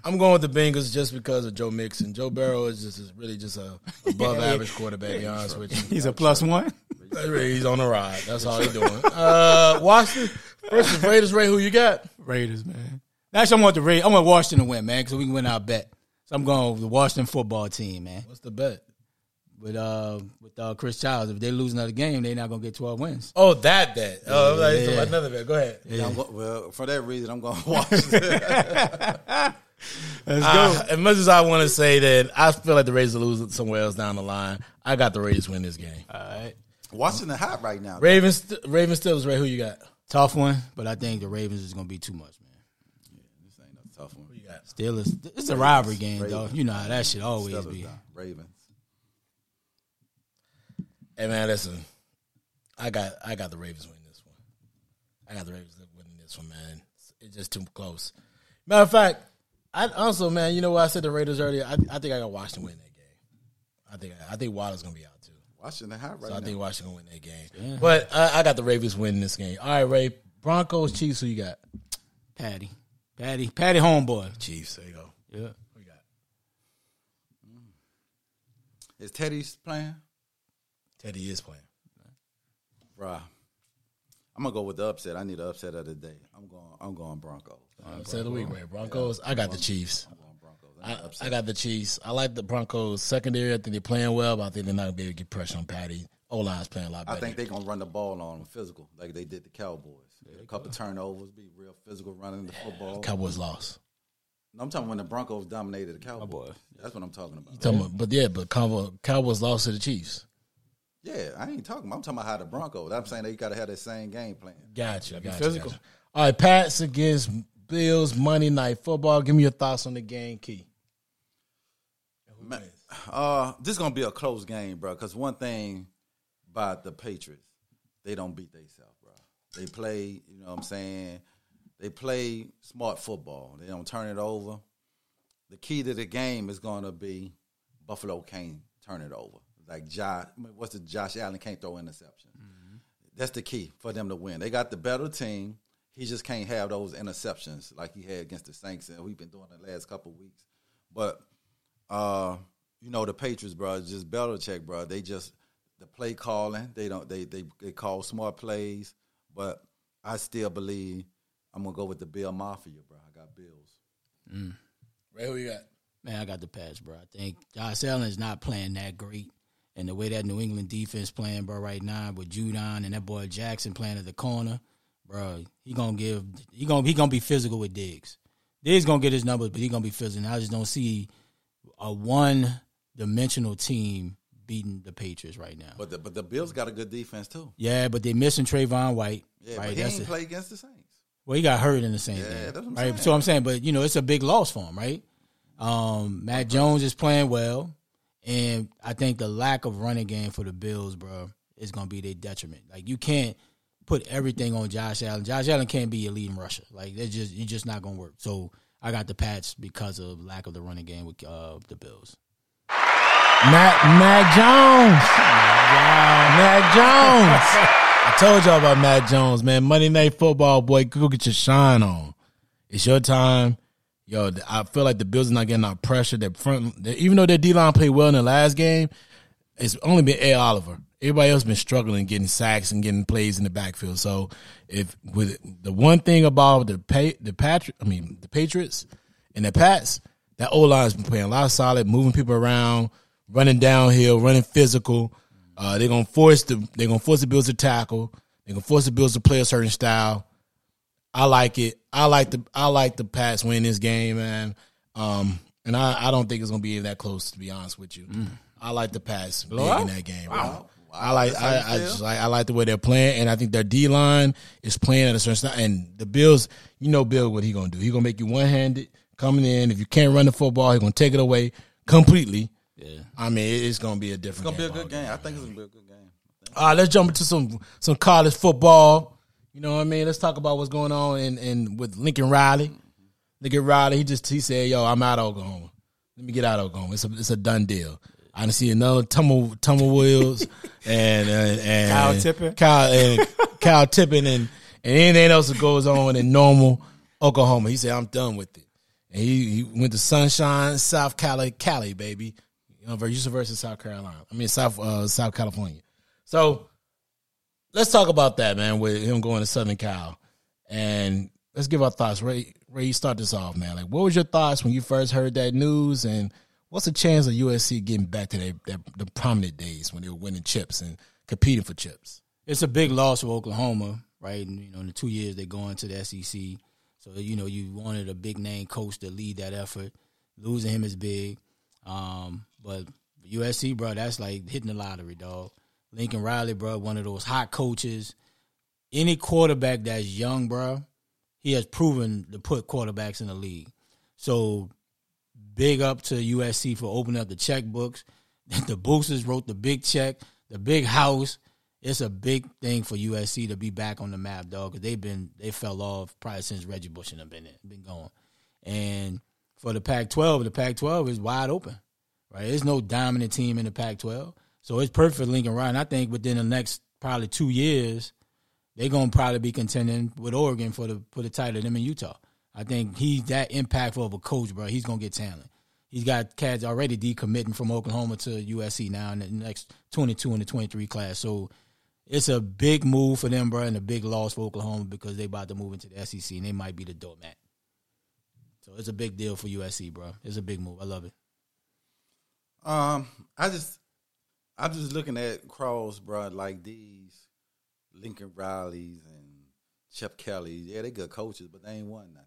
I'm going with the Bengals just because of Joe Mixon. Joe Burrow is just is really just a above average quarterback. To be honest with you. He's a plus one. He's on the ride. That's all he's doing. Uh, Washington versus Raiders. Ray, who you got? Raiders, man. Actually, I want the Raiders. I want Washington to win, man, because we can win our bet. So I'm going with the Washington football team, man. What's the bet? With uh, with uh, Chris Childs, if they lose another game, they're not gonna get 12 wins. Oh, that bet. Oh, Yeah, like, yeah. another bet. Go ahead. Yeah, I'm go- well, for that reason, I'm going to watch. Let's Uh, as much as I want to say that I feel like the Raiders will lose somewhere else down the line, I got the Raiders win this game. All right, Washington hot right now. Ravens, Ravens, still is right. who you got? tough one, but I think the Ravens is gonna be too much, man. This ain't a tough one. You got Steelers, it's a rivalry game, Ravens. though. You know how that should always Steelers be. down. Ravens. Hey man, listen. I got I got the Ravens winning this one. I got the Ravens winning this one, man. It's, it's just too close. Matter of fact, I also, man, you know what I said the Raiders earlier. I, I think I got Washington winning that game. I think I think Waller's gonna be out too. Washington hot right So I now. think Washington win that game. But I, I got the Ravens winning this game. All right, Ray. Broncos, Chiefs. Who you got? Patty, Patty, Patty, homeboy. Chiefs. There you go. Yeah, Who you got? Is Teddy's playing? Teddy is playing. Bruh. I'm gonna go with the upset. I need the upset of the day. I'm going. I'm going Broncos. Upset of the week, Ray. Broncos. I got the Chiefs. I'm going Broncos. I need I. I got the Chiefs. I like the Broncos secondary. I think they're playing well, but I think they're not gonna be able to get pressure on Patty. O line's playing a lot better. I think they're gonna run the ball on them physical, like they did the Cowboys. A couple turnovers, be real physical running the football. Cowboys lost. No, I'm talking when the Broncos dominated the Cowboys. That's what I'm talking about. Talking about- but yeah, but Cowboys, Cowboys lost to the Chiefs. Yeah, I ain't talking. I'm talking about how the Broncos. I'm saying they got to have that same game plan. Gotcha. Gotcha. physical. gotcha. All right, Pats against Bills Monday Night Football. Give me your thoughts on the game, Key. Uh, this is gonna be a close game, bro. Because one thing about the Patriots, they don't beat themselves, bro. They play, you know what I'm saying. They play smart football. They don't turn it over. The key to the game is gonna be Buffalo can't turn it over. Like Josh, what's the Josh Allen can't throw interception. That's the key for them to win. They got the better team. He just can't have those interceptions like he had against the Saints, and we've been doing the last couple of weeks. But uh, you know the Patriots, bro, just Belichick, bro. They just the play calling. They don't. They they they call smart plays, but I still believe I'm gonna go with the Bill Mafia, bro. I got Bills. Mm. Ray, who you got? Man, I got the Pats, bro. I think Josh Allen is not playing that great. And the way that New England defense playing, bro, right now with Judon and that boy Jackson playing at the corner, bro, he gonna give he gonna he gonna be physical with Diggs. Diggs gonna get his numbers, but he gonna be physical. I just don't see a one dimensional team beating the Patriots right now. But the but the Bills got a good defense too. yeah, but they're missing Trayvon White. Yeah, right. but he That's ain't play against the Saints. Well, he got hurt in the Saints. Yeah, thing, that's what I'm right? saying. So I'm saying, but you know, it's a big loss for him, right? Um, Matt Jones is playing well, and I think the lack of running game for the Bills, bro, is going to be their detriment. Like you can't put everything on Josh Allen. Josh Allen can't be your leading rusher. Like it's just it's just not going to work. So I got the Pats because of lack of the running game with uh, the Bills. Mac Mac Jones. Mac Jones. I told y'all about Mac Jones, man. Monday Night Football, boy. Go get your shine on. It's your time. Yo, I feel like the Bills are not getting enough pressure. Their front, even though their D line played well in the last game, it's only been A. Oliver. Everybody else been struggling getting sacks and getting plays in the backfield. So if with the one thing about the pay, the Patri- I mean the Patriots and the Pats, that O line's been playing a lot of solid, moving people around, running downhill, running physical. Uh, they're gonna force the they're gonna force the Bills to tackle. They're gonna force the Bills to play a certain style. I like it. I like the I like the Pats win this game, man. Um, and I, I don't think it's gonna be that close to be honest with you. I like the Pats in that game. Wow. I like That's how you I, I just like I like the way they're playing, and I think their D line is playing at a certain style. And the Bills, you know, Bill, what he gonna do? He gonna make you one handed coming in. If you can't run the football, he gonna take it away completely. Yeah. I mean, it's gonna be a different. It's gonna be a good game. I think it's gonna be a good game. all right, let's jump into some some college football. You know what I mean? Let's talk about what's going on in, in with Lincoln Riley. Lincoln Riley, he just he said, "Yo, I'm out of Oklahoma. Let me get out of Oklahoma. It's a it's a done deal." I done see another tumble tumble wheels and and, and Kyle Tippin. Kyle and Kyle Tippin and and anything else that goes on in normal Oklahoma. He said, "I'm done with it." And he, he went to Sunshine, South Cali, Cali, baby. You know, versus South Carolina. I mean South uh, South California. So let's talk about that, man. With him going to Southern Cal, and let's give our thoughts. Ray, Ray, you start this off, man. Like, what was your thoughts when you first heard that news, and what's the chance of USC getting back to their, their the prominent days when they were winning chips and competing for chips? it's a big loss for Oklahoma, right? And, you know, in the two years they go into the SEC, so you know you wanted a big name coach to lead that effort. Losing him is big, um, but USC, bro, that's like hitting the lottery, dog. Lincoln Riley, bro, one of those hot coaches. Any quarterback that's young, bro, he has proven to put quarterbacks in the league. So big up to USC for opening up the checkbooks. The boosters wrote the big check, the big house. It's a big thing for USC to be back on the map, dog. Because they've been they fell off probably since Reggie Bush and them been been going. And for the Pac-12, the Pac-12 is wide open, right? There's no dominant team in the Pac-12, so it's perfect for Lincoln Riley. I think within the next probably two years, they're gonna probably be contending with Oregon for the for the title. Them in Utah. I think he's that impactful of a coach, bro. He's gonna get talent. He's got cats already decommitting from Oklahoma to USC now in the next 22 and the 23 class. So it's a big move for them, bro, and a big loss for Oklahoma because they about to move into the SEC and they might be the doormat. So it's a big deal for USC, bro. It's a big move. I love it. Um, I just, I'm just looking at Cross, bro. Like these Lincoln Rileys and Chip Kelly. Yeah, they good coaches, but they ain't won nothing.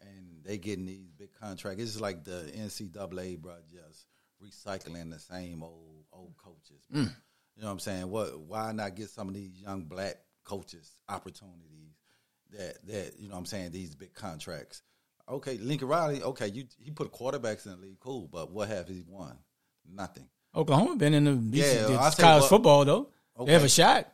And they getting these big contracts. It's just like the NCAA, bro. Just recycling the same old old coaches. bro. You know what I'm saying? What? Why not get some of these young black coaches opportunities that that you know what I'm saying these big contracts? Okay, Lincoln Riley. Okay, you he put quarterbacks in the league, cool. But what have he won? Nothing. Oklahoma been in the Yeah, yeah, college what- football though. Okay. They have a shot.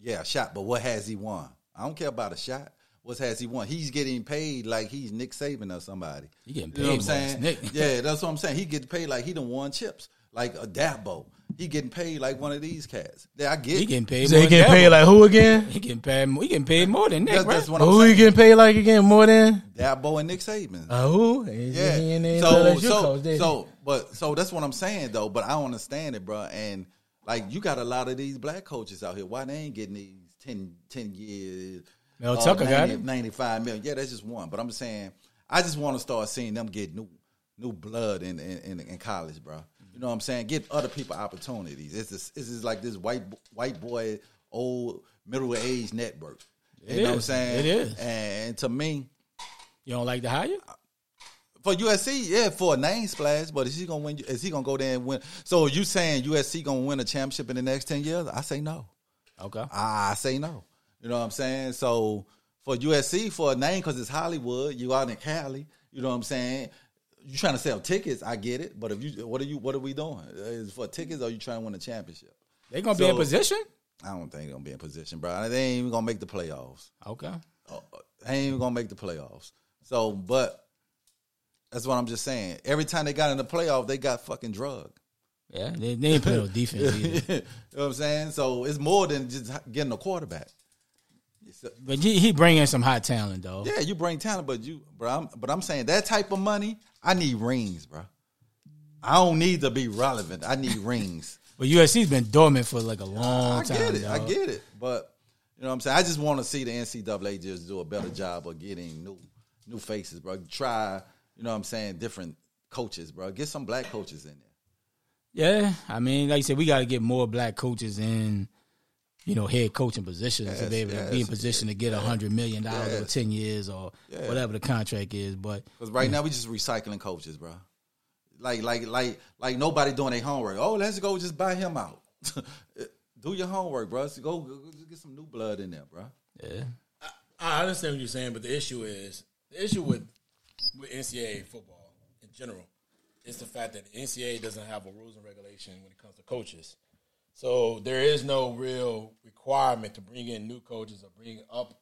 Yeah, a shot. But what has he won? I don't care about a shot. What has he won? He's getting paid like he's Nick Saban or somebody. He getting You know what I'm paid, saying? Yeah, that's what I'm saying. He getting paid like he done won chips, like a Dabo. He getting paid like one of these cats. Yeah, I get. He getting paid. So more he getting paid like who again? he getting paid. He getting paid more than Nick, That's, right? that's what I'm Who he getting paid like again? More than Dabo and Nick Saban. uh, who? Yeah. He ain't So so coach, so but so that's what I'm saying though. But I don't understand it, bro. And like you got a lot of these black coaches out here. Why they ain't getting these 10, 10 years? Mel Tucker got it. 95 million. Yeah, that's just one. But I'm saying, I just want to start seeing them get new new blood in in, in, in college, bro. You know what I'm saying? Give other people opportunities. It's this, it's just like this white white boy old middle age network. You It know what I'm saying? It is. And to me, You don't like the hire? for USC, yeah, for a name splash, but is he gonna win? Is he gonna go there and win? So you saying USC gonna win a championship in the next ten years? I say no. Okay. I say no. You know what I'm saying? So for USC, for a name because it's Hollywood, you out in Cali. You know what I'm saying? You trying to sell tickets? I get it, but if you, what are you? What are we doing? Is it for tickets or you trying to win a championship? They gonna be in position? I don't think they're gonna be in position, bro. They ain't even gonna make the playoffs. Okay. Uh, They ain't even gonna make the playoffs. So, but that's what I'm just saying. Every time they got in the playoff, they got fucking drug. Yeah, they, they ain't playing no defense either. you know what I'm saying? So it's more than just getting a quarterback. But he, he bring in some hot talent though. Yeah, you bring talent, but you, bro. I'm, but I'm saying that type of money, I need rings, bro. I don't need to be relevant. I need rings. But USC's been dormant for like a long I time. I get it. I get it. But you know what I'm saying? I just want to see the NCAA just do a better job of getting new new faces, bro. Try, you know what I'm saying, different coaches, bro. Get some black coaches in there. Yeah, I mean, like you said, we got to get more black coaches in, you know, head coaching positions to be able to be in yes, position to get a hundred million dollars over ten years or whatever the contract is. But Because right now we just recycling coaches, bro. Like, like, like, like nobody doing their homework. Oh, let's go just buy him out. Do your homework, bro. So go, go, go get some new blood in there, bro. yeah, I understand what you're saying, but the issue is the issue with with NCAA football in general is the fact that the NCAA doesn't have a rules and regulation when it comes to coaches. So there is no real requirement to bring in new coaches or bring up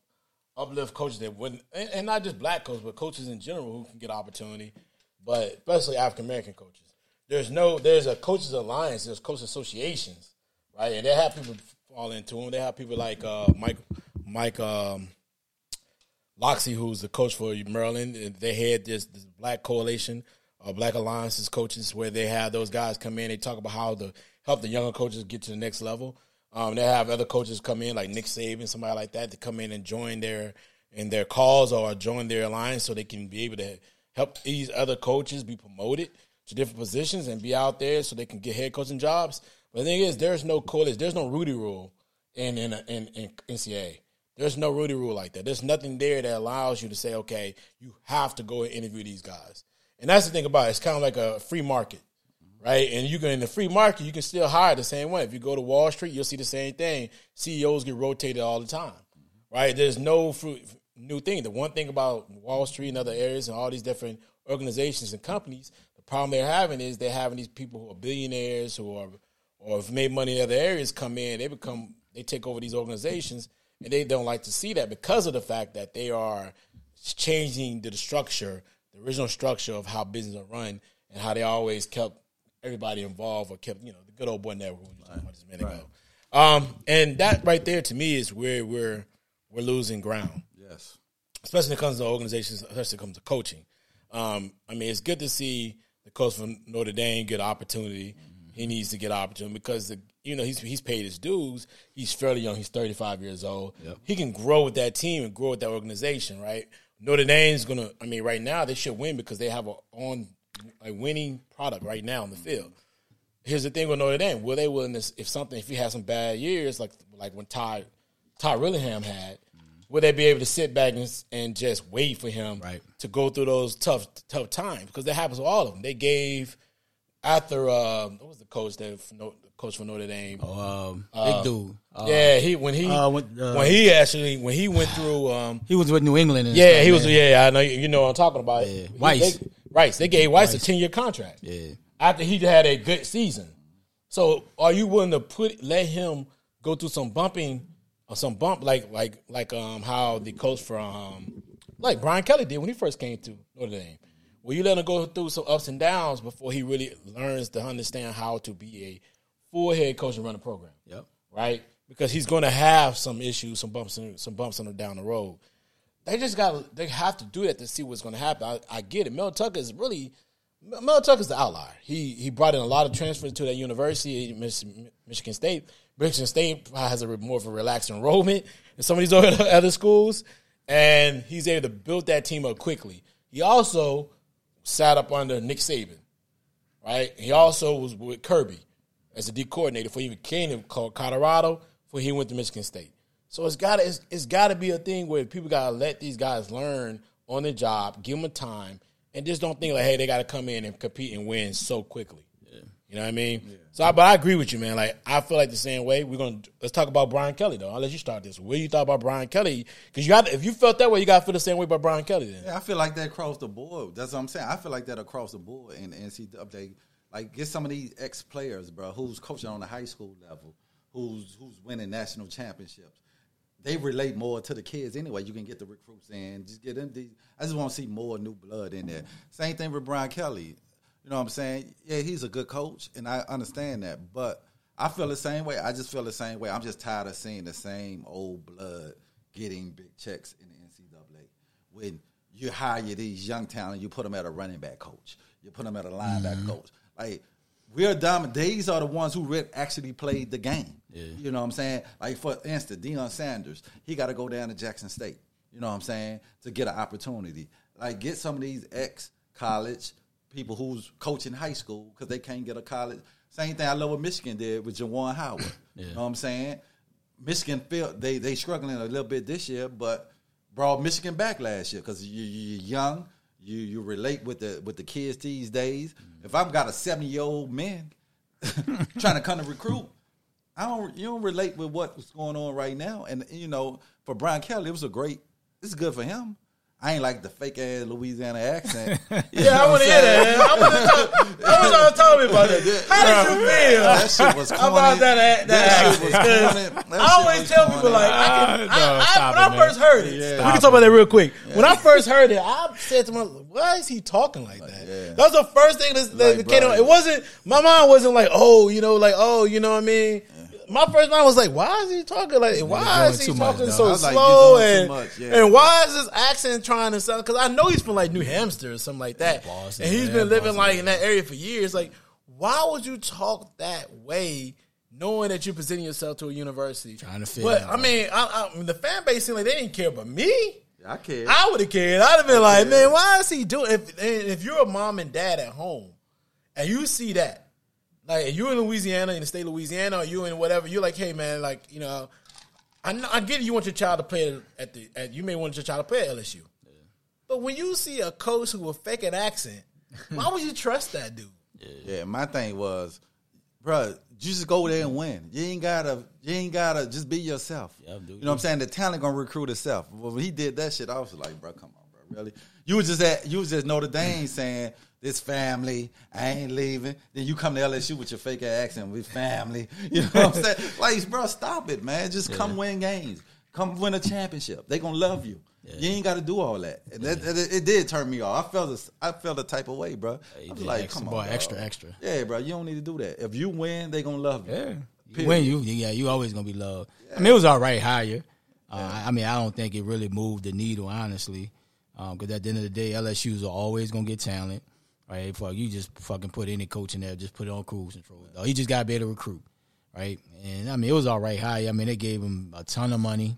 uplift coaches that wouldn't, and, and not just black coaches, but coaches in general who can get opportunity, but especially African American coaches. There's no, there's a coaches alliance, there's coach associations, right? And they have people fall into them. They have people like uh, Mike, Mike, um, Locksley, who's the coach for Maryland, and they had this, this black coalition, uh, black alliances coaches, where they have those guys come in. They talk about how to help the younger coaches get to the next level. Um, they have other coaches come in, like Nick Saban, somebody like that, to come in and join their in their cause or join their alliance, so they can be able to help these other coaches be promoted to different positions and be out there, so they can get head coaching jobs. But the thing is, there's no coalition, there's no Rooney Rule in in in, in NCAA. There's no Rooney Rule like that. There's nothing there that allows you to say, okay, you have to go and interview these guys. And that's the thing about it. It's kind of like a free market, right? And you can in the free market, you can still hire the same way. If you go to Wall Street, you'll see the same thing. CEOs get rotated all the time, right? There's no new thing. The one thing about Wall Street and other areas and all these different organizations and companies, the problem they're having is they're having these people who are billionaires who are or have made money in other areas come in, they become they take over these organizations and they don't like to see that because of the fact that they are changing the structure, the original structure of how business are run and how they always kept everybody involved or kept, you know, the good old boy network we were talking about just a minute ago. Um, and that right there to me is where we're we're losing ground Yes. especially when it comes to organizations, especially when it comes to coaching. Um, I mean, it's good to see the coach from Notre Dame get an opportunity. He needs to get an opportunity because the, you know he's he's paid his dues. He's fairly young. He's thirty five years old. He can grow with that team and grow with that organization, right? Notre Dame's gonna. I mean, right now they should win because they have a on a winning product right now on the field. Here's the thing with Notre Dame: Will they willing to, if something, if he has some bad years, like like when Ty Ty Willingham had, would they be able to sit back and, and just wait for him Right. to go through those tough tough times? Because that happens with all of them. They gave after uh, what was the coach that coach for Notre Dame? um, big dude. Uh, yeah, he when he uh, when, uh, when he actually when he went through. Um, he was with New England. And yeah, stuff, he was. Yeah, I know. You you know what I'm talking about. Yeah. He- Weis. They, Rice. They gave Weis a ten year contract Yeah. after he had a good season. So, are you willing to put let him go through some bumping or some bump like like like um how the coach from um, like Brian Kelly did when he first came to Notre Dame? Will you let him go through some ups and downs before he really learns to understand how to be a full head coach and run a program? Yep. right? Because he's going to have some issues, some bumps, and some bumps on him down the road. They just got they have to do that to see what's going to happen. I, I get it. Mel Tucker is really Mel Tucker's the outlier. He he brought in a lot of transfers to that university, Michigan State, Michigan State has a more of a relaxed enrollment than some of these other, other schools, and he's able to build that team up quickly. He also sat up under Nick Saban, right? He also was with Kirby as a D coordinator for he came to Colorado before he went to Michigan State. So it's got to it's, it's got to be a thing where people got to let these guys learn on the job, give them a time, and just don't think like, hey, they got to come in and compete and win so quickly. You know what I mean? So, I, but I agree with you, man. Like, I feel like the same way. We're gonna let's talk about Brian Kelly though. I'll let you start this. What do you thought about Brian Kelly? Because you got if you felt that way, you got to feel the same way about Brian Kelly. Then Yeah, I feel like that across the board. That's what I'm saying. I feel like that across the board in the NCAA. Like get some of these ex players, bro, who's coaching on the high school level, who's who's winning national championships. They relate more to the kids anyway. You can get the recruits in, just get them. These, I just want to see more new blood in there. Same thing with Brian Kelly. You know what I'm saying? Yeah, he's a good coach, and I understand that. But I feel the same way. I just feel the same way. I'm just tired of seeing the same old blood getting big checks in the NCAA. When you hire these young talent, you put them at a running back coach, you put them at a linebacker mm-hmm. coach. Like we're dominant. These are the ones who actually played the game. You know what I'm saying? Like for instance, Deion Sanders, he got to go down to Jackson State. You know what I'm saying to get an opportunity. Like get some of these ex college people who's coaching high school because they can't get a college. Same thing I love what Michigan did with Juwan Howard. You know what I'm saying? Michigan feel they they struggling a little bit this year, but brought Michigan back last year because you, you're young. You you relate with the with the kids these days. Mm-hmm. If I've got a seventy year old man trying to come to recruit, I don't you don't relate with what's going on right now. And you know, for Brian Kelly, it was a great. It's good for him. I ain't like the fake ass Louisiana accent. Yeah, I want to hear that. I want to talk. I want to talk me about that. How did you feel? That shit was corny. about that- that that shit was accent? corny. That I always tell corny. people like, I can, Ah, I, no, I, when it, I first heard it, Yeah. we can talk about that real quick. When I first heard it, I said to myself, "Why is he talking like that?" Yeah. That was the first thing that, that Like, came bro. on. It wasn't my mind wasn't like, "Oh, you know, like, oh, you know what I mean." My first mind was like, "Why is he talking like? Why is he much, talking dog. so like, slow you're doing too and yeah. and why is his accent trying to sound? Because I know he's from like New Hampshire or something like that, Boston, and he's yeah, been living Boston, like in that area for years. Like, why would you talk that way, knowing that you're presenting yourself to a university? Trying to fit But in, I mean, I, I mean, the fan base seemed like they didn't care about me. I care. I would have cared. I'd have been like, man, why is he doing? If if you're a mom and dad at home, and you see that, like if you're in Louisiana, in the state of Louisiana, or you in whatever, you're like, hey man, like you know, I know, I get it. You want your child to play at the, at, you may want your child to play at LSU, but when you see a coach who will fake an accent, why would you trust that dude? Yeah, my thing was, bro, you just go there and win. You ain't gotta, you ain't gotta just be yourself. Yeah, dude. You know what I'm saying? The talent gonna recruit itself. Well, when he did that shit, I was like, bro, come on, bro, really? You was just at, you was just Notre Dame saying this family, I ain't leaving. Then you come to LSU with your fake accent, with family. You know what I'm saying? Like, bro, stop it, man. Just come win games. Come win a championship. They gonna love you. You ain't got to do all that. And that, that- it did turn me off. I felt this, I felt the type of way, bro. I was like, extra, come boy, on, dog. extra, extra. Yeah, bro, you don't need to do that. If you win, they gonna love you. Yeah. Period. When you, yeah, you always gonna be loved. I mean, it was all right higher. Uh, I mean, I don't think it really moved the needle, honestly. Because at the end of the day, LSU's are always gonna get talent, right? Fuck, you just fucking put any coach in there, just put it on cruise control. Dog. He just got to be able to recruit, right? And I mean, it was all right high. I mean, they gave him a ton of money,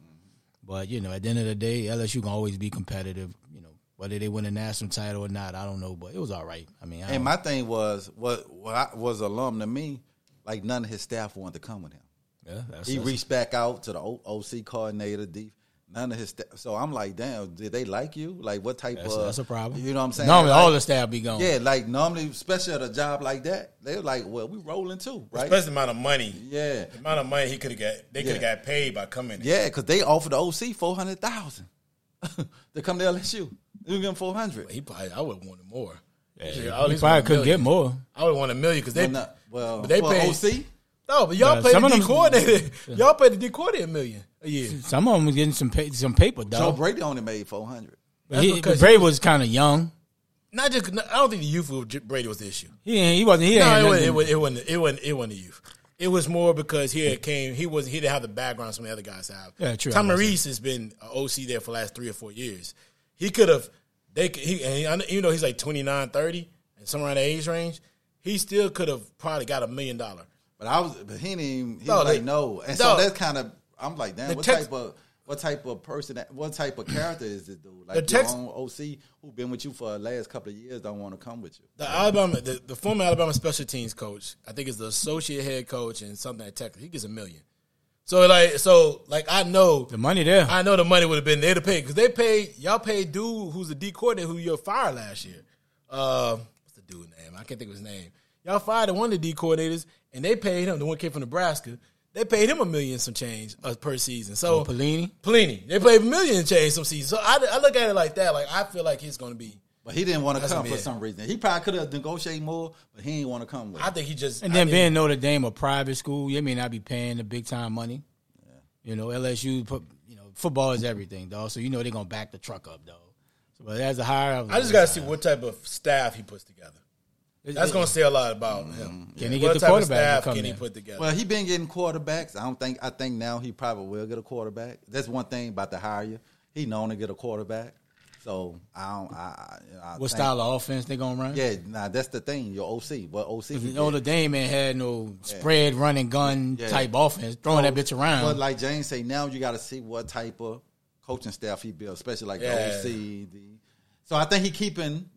but you know, at the end of the day, LSU can always be competitive. You know, whether they win a national title or not, I don't know, but it was all right. I mean, I And my thing was, what what I, was alum to me, like none of his staff wanted to come with him. yeah, that's, He reached back out to the O- OC coordinator, D. None of his staff. So I'm like, damn, did they like you? Like, what type that's, of? that's a problem. You know what I'm saying? Normally, Like, all the staff be gone. Yeah, like normally, especially at a job like that, they're like, well, we rolling too, right? Especially the amount of money, Yeah, the amount of money he could have got. They could have Yeah. got paid by coming. yeah, because they offered the OC four hundred thousand to come to LSU. They give him four hundred. He probably, I would have wanted more. Yeah, Shit, he I oh, probably couldn't get more. I would want a million because they, Well, not- well, but they for paid OC. No, but y'all Yeah, paid the D them- coordinator. Y'all paid the D coordinator a million a year. Some of them was getting some pa- some paper, Joe. Brady only made four hundred. But he, but Brady was kind of young. Not just. I don't think the youth of Brady was the issue. He ain't- he wasn't. He No, it wasn't, it, wasn't, it wasn't. It wasn't. It wasn't the youth. It was more because he had came. He was. He didn't have the background some of the other guys have. Yeah, true. Tom Rees has been a OC there for the last three or four years. He could have. They. could- He. And he, know- even though he's like 29, 30, and somewhere in the age range, he still could have probably got a million dollar. But I was, but he didn't. Even, he No, was like they- no, and no. so that's kind of. I'm like, damn, The what text- type of what type of person, what type of character is this dude? Like The text- your own OC who been with you for the last couple of years don't want to come with you. The Alabama, the, the former Alabama special teams coach, I think is the associate head coach and something at Texas. He gets a million. So like, so like, I know, The money there. I know the money would have been there to pay because they paid y'all paid dude who's the D coordinator who you fired last year. Uh, what's the dude name? I can't think of his name. Y'all fired one of the D coordinators and they paid him. The one kid from Nebraska. They paid him a million some change uh, per season. So Oh, Pelini? Pelini, they paid a million and change some season. So I, I look at it like that. Like I feel like he's going to be. But he didn't want to come for man. some reason. He probably could have negotiated more, but he didn't want to come with. I think he just And then think- being Notre Dame a private school, you may not be paying the big time money. Yeah. You know, LSU put you know, football is everything, dog. So you know they're gonna back the truck up, dog. So, but as a hire, I just got to see what type of staff he puts together. That's going to say a lot about him. Mm-hmm. Can he What get the type of quarterback to staff come can he in? put together? Well, he been getting quarterbacks. I don't think. I think now he probably will get a quarterback. That's one thing about the hire. You, He known to get a quarterback. So I don't. I, I, I what think- style of offense they gonna run. Yeah, nah, that's the thing. Your OC, what OC? he get. Notre Dame ain't had no spread running gun Yeah. type offense, throwing that bitch around. But like James say, now you got to see what type of coaching staff he built, especially like Yeah. the OC. The, so I think he keeping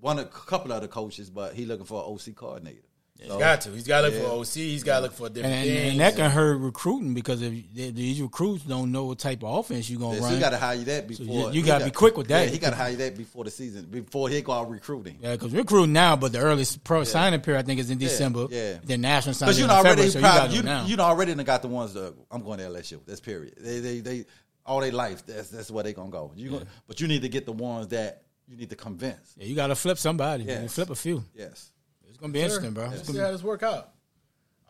one, a couple of the coaches, but he looking for an OC coordinator. He's got to. He's got to look Yeah. for OC. He's got to look for a different and, and, things. and that can hurt recruiting because if they- these recruits don't know what type of offense you're gonna Yeah, so run. you got to hire that So before. you- you gotta be quick with that. Yeah, he got to hire that before the season, before he go out recruiting. yeah, because recruiting now, but the early pro signing period I think is in December. yeah. Then national signing Because you know already, February, so you probably, got you, know now. you know already done got the ones that I'm going to LSU. That's period. They they they all their life. That's that's where they gonna go. You gonna, but you need to get the ones that you need to convince. yeah, you got to flip somebody. Yes. You flip a few. Yes. It's gonna be interesting, bro. Let's It's see gonna how this work out.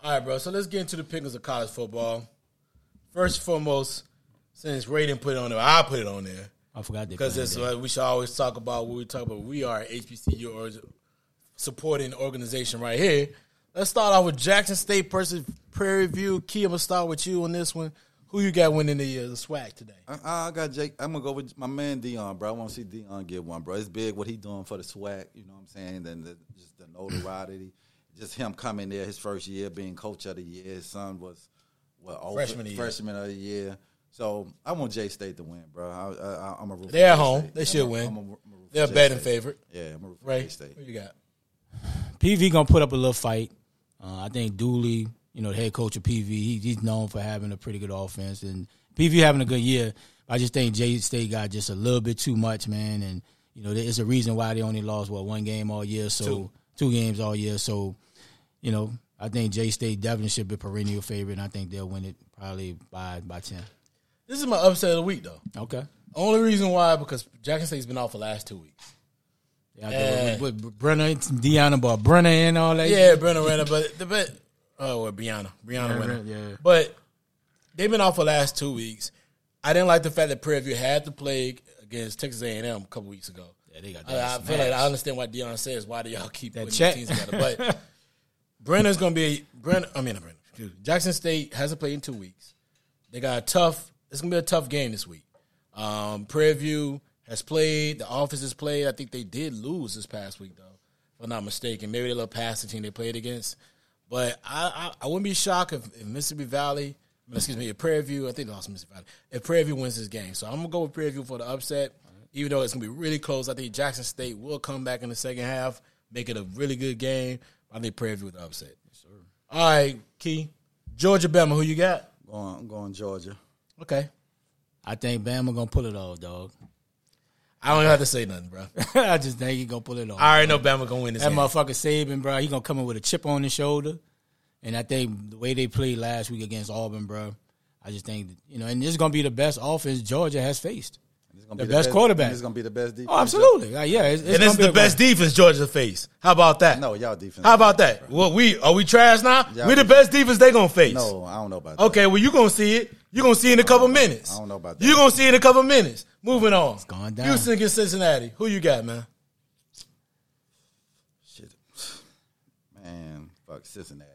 All right, bro. So let's get into the pickings of college football. First and foremost, since Ray didn't put it on there, I put it on there I forgot they because playing it's that. uh, we should always talk about what we talk about. We are HBCU or supporting organization right here. Let's start off with Jackson State versus Prairie View. Key, I'm gonna start with you on this one. Who you got winning the uh, the swag today? I, I got Jake. I'm gonna go with my man Deion, bro. I want to see Deion get one, bro. It's big what he doing for the swag. You know what I'm saying? Then the, just the notoriety, just him coming there his first year being coach of the year. His son was what open- Freshman of the year. freshman of the year. So I want Jay State to win, bro. I, I, I'm a root They're at home. State. They should I'm win. I'm a root for They're a J betting favorite. Yeah, I'm a root for Ray, J State. who you got? PV gonna put up a little fight. Uh, I think Dooley, you know, the head coach of PV, he, he's known for having a pretty good offense, and PV having a good year. I just think J State got just a little bit too much, man, and you know, there's a reason why they only lost what one game all year, so Two. two games all year. So, you know, I think J State definitely should be perennial favorite, and I think they'll win it probably by by ten. This is my upset of the week, though. Okay. Only reason why because Jackson State's been off the last two weeks. Yeah, I with, with Brenner, Deanna, but Brenner and all that. Yeah, Brenna Renner, but the but oh, well, Brianna, Brianna Yeah, Renner. yeah. But they've been off for the last two weeks. I didn't like the fact that Prairie View had to play against Texas A and M a couple weeks ago. Yeah, they got I, I feel like. I understand why Deion says why do y'all keep That putting check. these teams together, but Brenner's gonna be Brenner. I mean, not Brenner. excuse me. Jackson State hasn't played in two weeks. They got a tough. It's gonna be a tough game this week. Um, Prairie View has played. The Office has played. I think they did lose this past week, though, if I'm not mistaken. Maybe they little passing the team they played against. But I, I, I wouldn't be shocked if, if Mississippi Valley, excuse me, if Prairie View, I think they lost Mississippi Valley. If Prairie View wins this game, so I'm gonna go with Prairie View for the upset. Even though it's gonna be really close, I think Jackson State will come back in the second half, make it a really good game. I think Prairie View with the upset. All right, Key, Georgia Bama, who you got? Going, I'm going Georgia. Okay, I think Bama gonna pull it off, dog. I don't even have to say nothing, bro. I just think he gonna pull it off. I already know Bama gonna win this That game. motherfucker Saban, bro, he gonna come in with a chip on his shoulder. And I think the way they played last week against Auburn, bro, I just think you know, and this is gonna be the best offense Georgia has faced. It's The be best quarterback. It's gonna be the best defense. Oh, absolutely, yeah. It's, it's and be the best defense Georgia face. How about that? No, y'all defense. How about that? Well, we are we trash now? Yeah, we the best defense they gonna face. No, I don't know about that. Okay, well you gonna see it. You gonna see it in a couple minutes. I don't know about that. You gonna see it in a couple minutes. Moving on. It's going down. Houston against Cincinnati. Who you got, man? Shit. Man, fuck Cincinnati.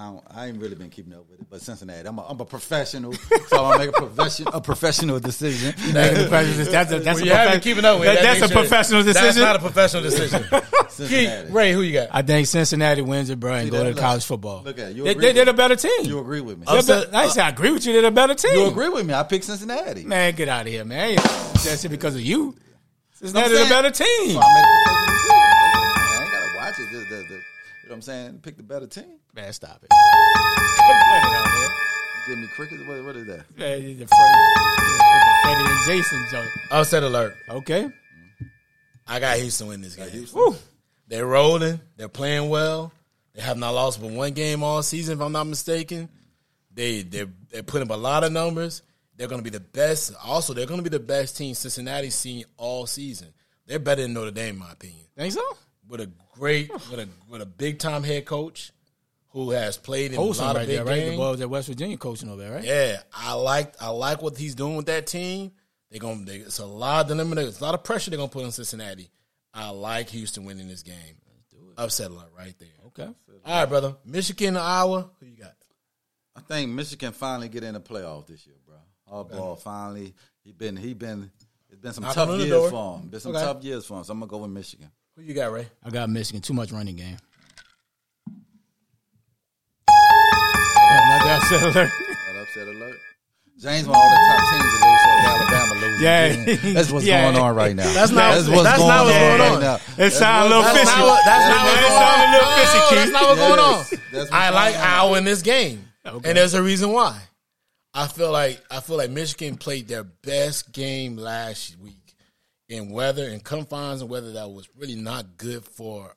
I, don't, I ain't really been keeping up with it, but Cincinnati. I'm a, I'm a professional, so I make a profession a professional decision. Making the That's a, that's Well, a you haven't profe- keeping up with that- that That's a makes sense. professional That's decision. not a professional decision. Cincinnati. Ray, who you got? I think Cincinnati wins it, bro, and See, go to look, college football. look at. You They, agree they, they're the better team. You agree with me? They're be- I say I agree with you. They're the better team. You agree with me? I picked Cincinnati. Man, get out of here, man. That's it because of you. I'm Cincinnati's the saying- better team. So I made a professional decision. I ain't gotta watch it. The, the, the, you know what I'm saying? Pick the better team. Man, stop it. Give me crickets. What, what is that? Man, the Freddie, Freddie and Jason joint. Oh, Upset alert. Okay. I got Houston win this game. Woo. They're rolling. They're playing well. They have not lost but one game all season, if I'm not mistaken. They they're they're putting up a lot of numbers. They're going to be the best. Also, they're going to be the best team Cincinnati's seen all season. They're better than Notre Dame, in my opinion. Think so? With a great, with a with a big time head coach who has played in Coaching a lot right of big there, right? The games. boy was at West Virginia coaching over there, right? Yeah, I like I like what he's doing with that team. They're gonna they, it's a lot of dilemma. It's a lot of pressure they're gonna put on Cincinnati. I like Houston winning this game. Upset alert right there. Okay. All right, brother. Michigan, Iowa. Who you got? I think Michigan finally get in the playoff this year, bro. All ball finally. He been he been it's been some Knock tough years door. for him. Been some Okay. tough years for him. So I'm gonna go with Michigan. Who you got, Ray? I got Michigan. Too much running game. Not upset alert. That upset alert. James want all the top teams to lose, so Alabama loses. Yeah. That's what's Yeah. going on right now. That's not- what's that's going not what's on going right on. now. It That's sound a little fishy. That's not what, that's not what's going on. little No, that's not what's going on. That's what's I like going. Iowa in this game, Okay. and there's a reason why. I feel like I feel like Michigan played their best game last week in weather and confines and weather that was really not good for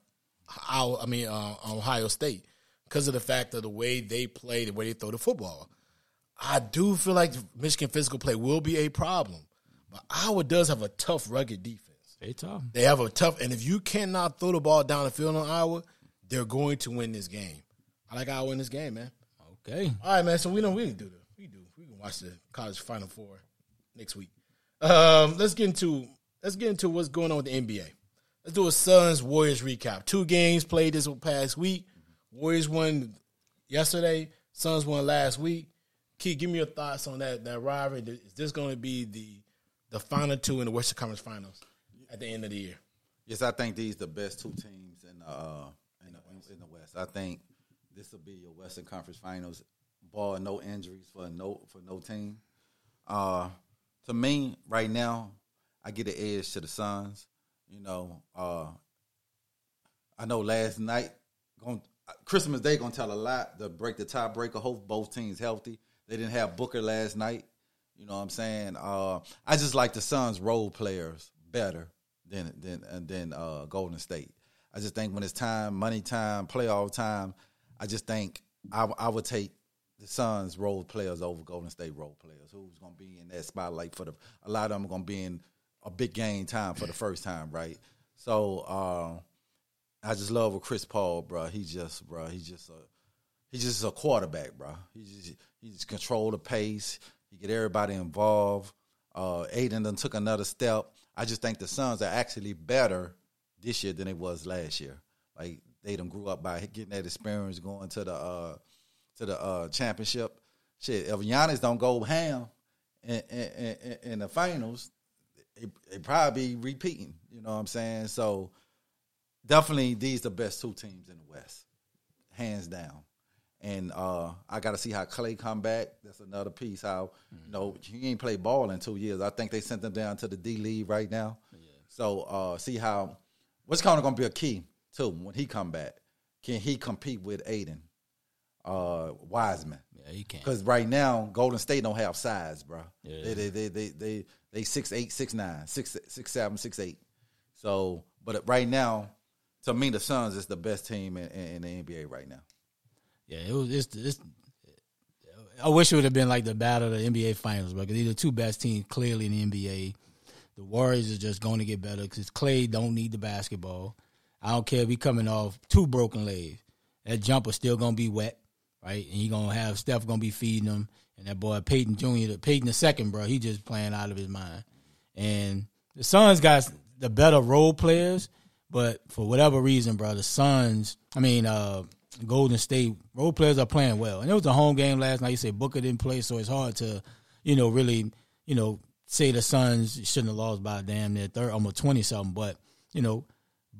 our, I mean uh, Ohio State because of the fact of the way they play, the way they throw the football. I do feel like Michigan physical play will be a problem, but Iowa does have a tough, rugged defense. They tough. They have a tough, and if you cannot throw the ball down the field on Iowa, they're going to win this game. I like Iowa in this game, man. Okay. All right, man. So we don't we can do the we do we can watch the college Final Four next week. Um, let's get into let's get into what's going on with the NBA. Let's do a Suns Warriors recap. Two games played this past week. Warriors won yesterday. Suns won last week. Key, give me your thoughts on that that rivalry. Is this going to be the the final two in the Western Conference Finals at the end of the year? Yes, I think these the best two teams in the uh, in, the, in the West. I think this will be your Western Conference Finals. Ball no injuries for no for no team. Uh, to me, right now, I get the edge to the Suns. You know, uh, I know last night, going Christmas Day gonna tell a lot to break the tiebreaker. Hope both teams healthy. They didn't have Booker last night. You know what I'm saying? Uh, I just like the Suns role players better than than uh, than uh, Golden State. I just think when it's time, money time, playoff time, I just think I, I would take the Suns role players over Golden State role players. Who's to be in that spotlight for the? A lot of them are to be in a big game time for the first time, right? So uh, I just love with Chris Paul, bro. He's just, bro. He's just a he's just a quarterback, bro. He just he just control the pace. He get everybody involved. Uh, Ayton done took another step. I just think the Suns are actually better this year than it was last year. Like they done grew up by getting that experience going to the uh, to the uh, championship. Shit, if Giannis don't go ham in, in, in, in the finals, it, it probably be repeating. You know what I'm saying? So definitely these the best two teams in the West, hands down. And uh, I got to see how Clay come back. That's another piece. How you know he ain't played ball in two years. I think they sent him down to the D League right now. So uh, see how what's kind of going to be a key too when he come back. Can he compete with Aiden uh, Wiseman? Yeah, he can. Because right now Golden State don't have size, bro. Yeah. They, they they they they they six eight six nine six six seven six eight. So, but right now, to me, the Suns is the best team in, in, in the NBA right now. Yeah, it was. It's, it's, I wish it would have been like the battle of the NBA Finals, because these are two best teams clearly in the NBA. The Warriors is just going to get better because Clay don't need the basketball. I don't care if he coming off two broken legs. That jumper still gonna be wet, right? And he gonna have Steph gonna be feeding him. And that boy Payton Jr. Payton the second, bro, he just playing out of his mind. And the Suns got the better role players, but for whatever reason, bro, the Suns, I mean, uh, Golden State role players are playing well, and it was a home game last night. You say Booker didn't play, so it's hard to, you know, really, you know, say the Suns shouldn't have lost by a damn near third, almost twenty something. But you know,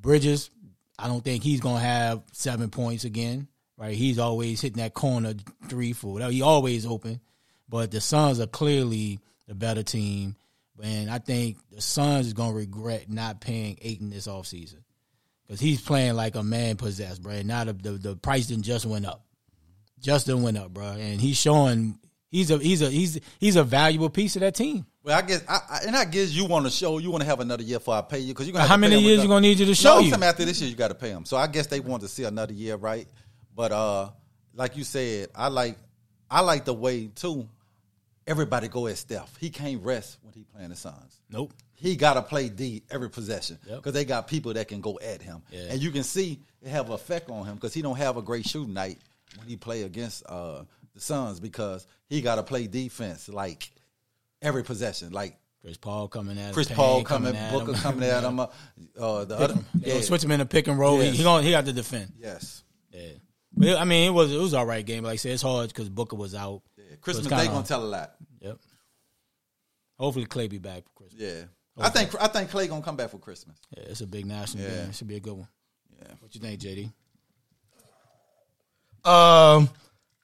Bridges, I don't think he's gonna have seven points again. Right? He's always hitting that corner three, four. He always open. But the Suns are clearly the better team. And I think the Suns is gonna regret not paying Ayton this offseason. Because he's playing like a man possessed, bro. And now the, the the price didn't just went up. Justin went up, bro. And he's showing he's a he's a he's he's a valuable piece of that team. Well, I guess, I, I, and I guess you want to show you want to have another year before I pay you because you're gonna. How many years you gonna need you to show no, you? After this year, you got to pay them. So I guess they want to see another year, right? But uh, like you said, I like I like the way too. Everybody go at Steph. He can't rest when he playing the Suns. Nope. He got to play D every possession because Yep. they got people that can go at him, Yeah. and you can see it have an effect on him because he don't have a great shooting night when he play against uh, the Suns because he got to play defense like every possession, like Chris Paul coming at him, Chris Paul coming, at Booker him. coming at him. Uh, uh, the other, They yeah, switch him in a pick and roll. He- Yes. He, gonna he got to defend. yes. Yeah. But I mean, it was it was all right game. Like I said, it's hard because Booker was out. Christmas Day gonna tell a lot. Yep. Hopefully Clay be back for Christmas. Yeah, I think I think Clay gonna come back for Christmas. Yeah, it's a big national Yeah. game. It should be a good one. Yeah. What you think, JD? Um,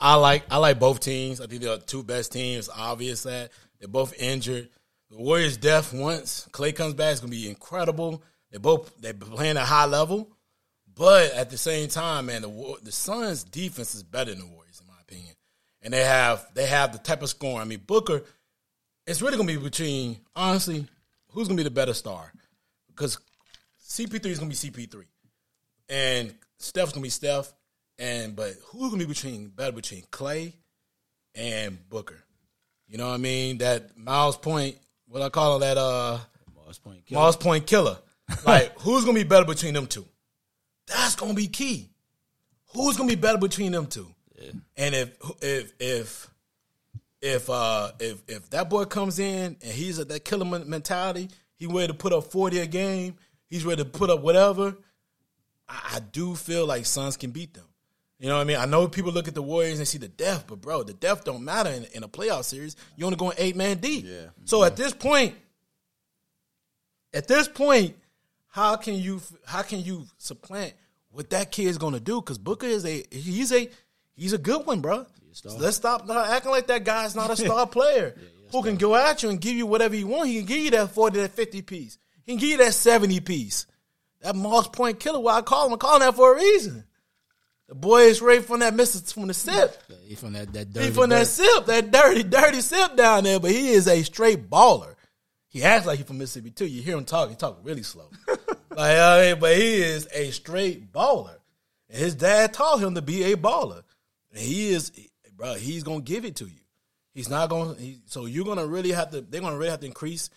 I like I like both teams. I think they're the two best teams. Obvious that they're both injured. The Warriors' death once Clay comes back is gonna be incredible. They both they're playing at a high level, but at the same time, man, the the Suns' defense is better than the Warriors in my opinion, and they have they have the type of scoring. I mean, Booker. It's really gonna be between honestly, who's gonna be the better star? Because CP3 is gonna be CP3 and Steph's gonna be Steph, and but who's gonna be between better between Clay and Booker? You know what I mean? That Miles Point, what I call that uh Moss Point. Miles Point killer. Like who's gonna be better between them two? That's gonna be key. Who's gonna be better between them two? And if if if if uh if if that boy comes in and he's at that killer mentality, he ready to put up forty a game. He's ready to put up whatever. I, I do feel like Suns can beat them. You know what I mean? I know people look at the Warriors and see the depth, but bro, the depth don't matter in, in a playoff series. You only going eight man deep. Yeah. So at this point, at this point, how can you how can you supplant what that kid is going to do? Because Booker is a he's a he's a good one, bro. So let's stop acting like that guy's not a star player who can go at you and give you whatever you want. He can give you that forty, that fifty piece. He can give you that seventy piece. That Moss Point killer, why I call him, I call him that for a reason. The boy is right from that mister from the sip. He from that that dirty. He from that sip, that dirty, dirty sip down there, but he is a straight baller. He acts like he from Mississippi too. You hear him talk, he talk really slow. like, I mean, but he is a straight baller. And his dad taught him to be a baller. And he is, bro, he's gonna give it to you. He's not gonna. He, so you're gonna really have to. They're gonna really have to increase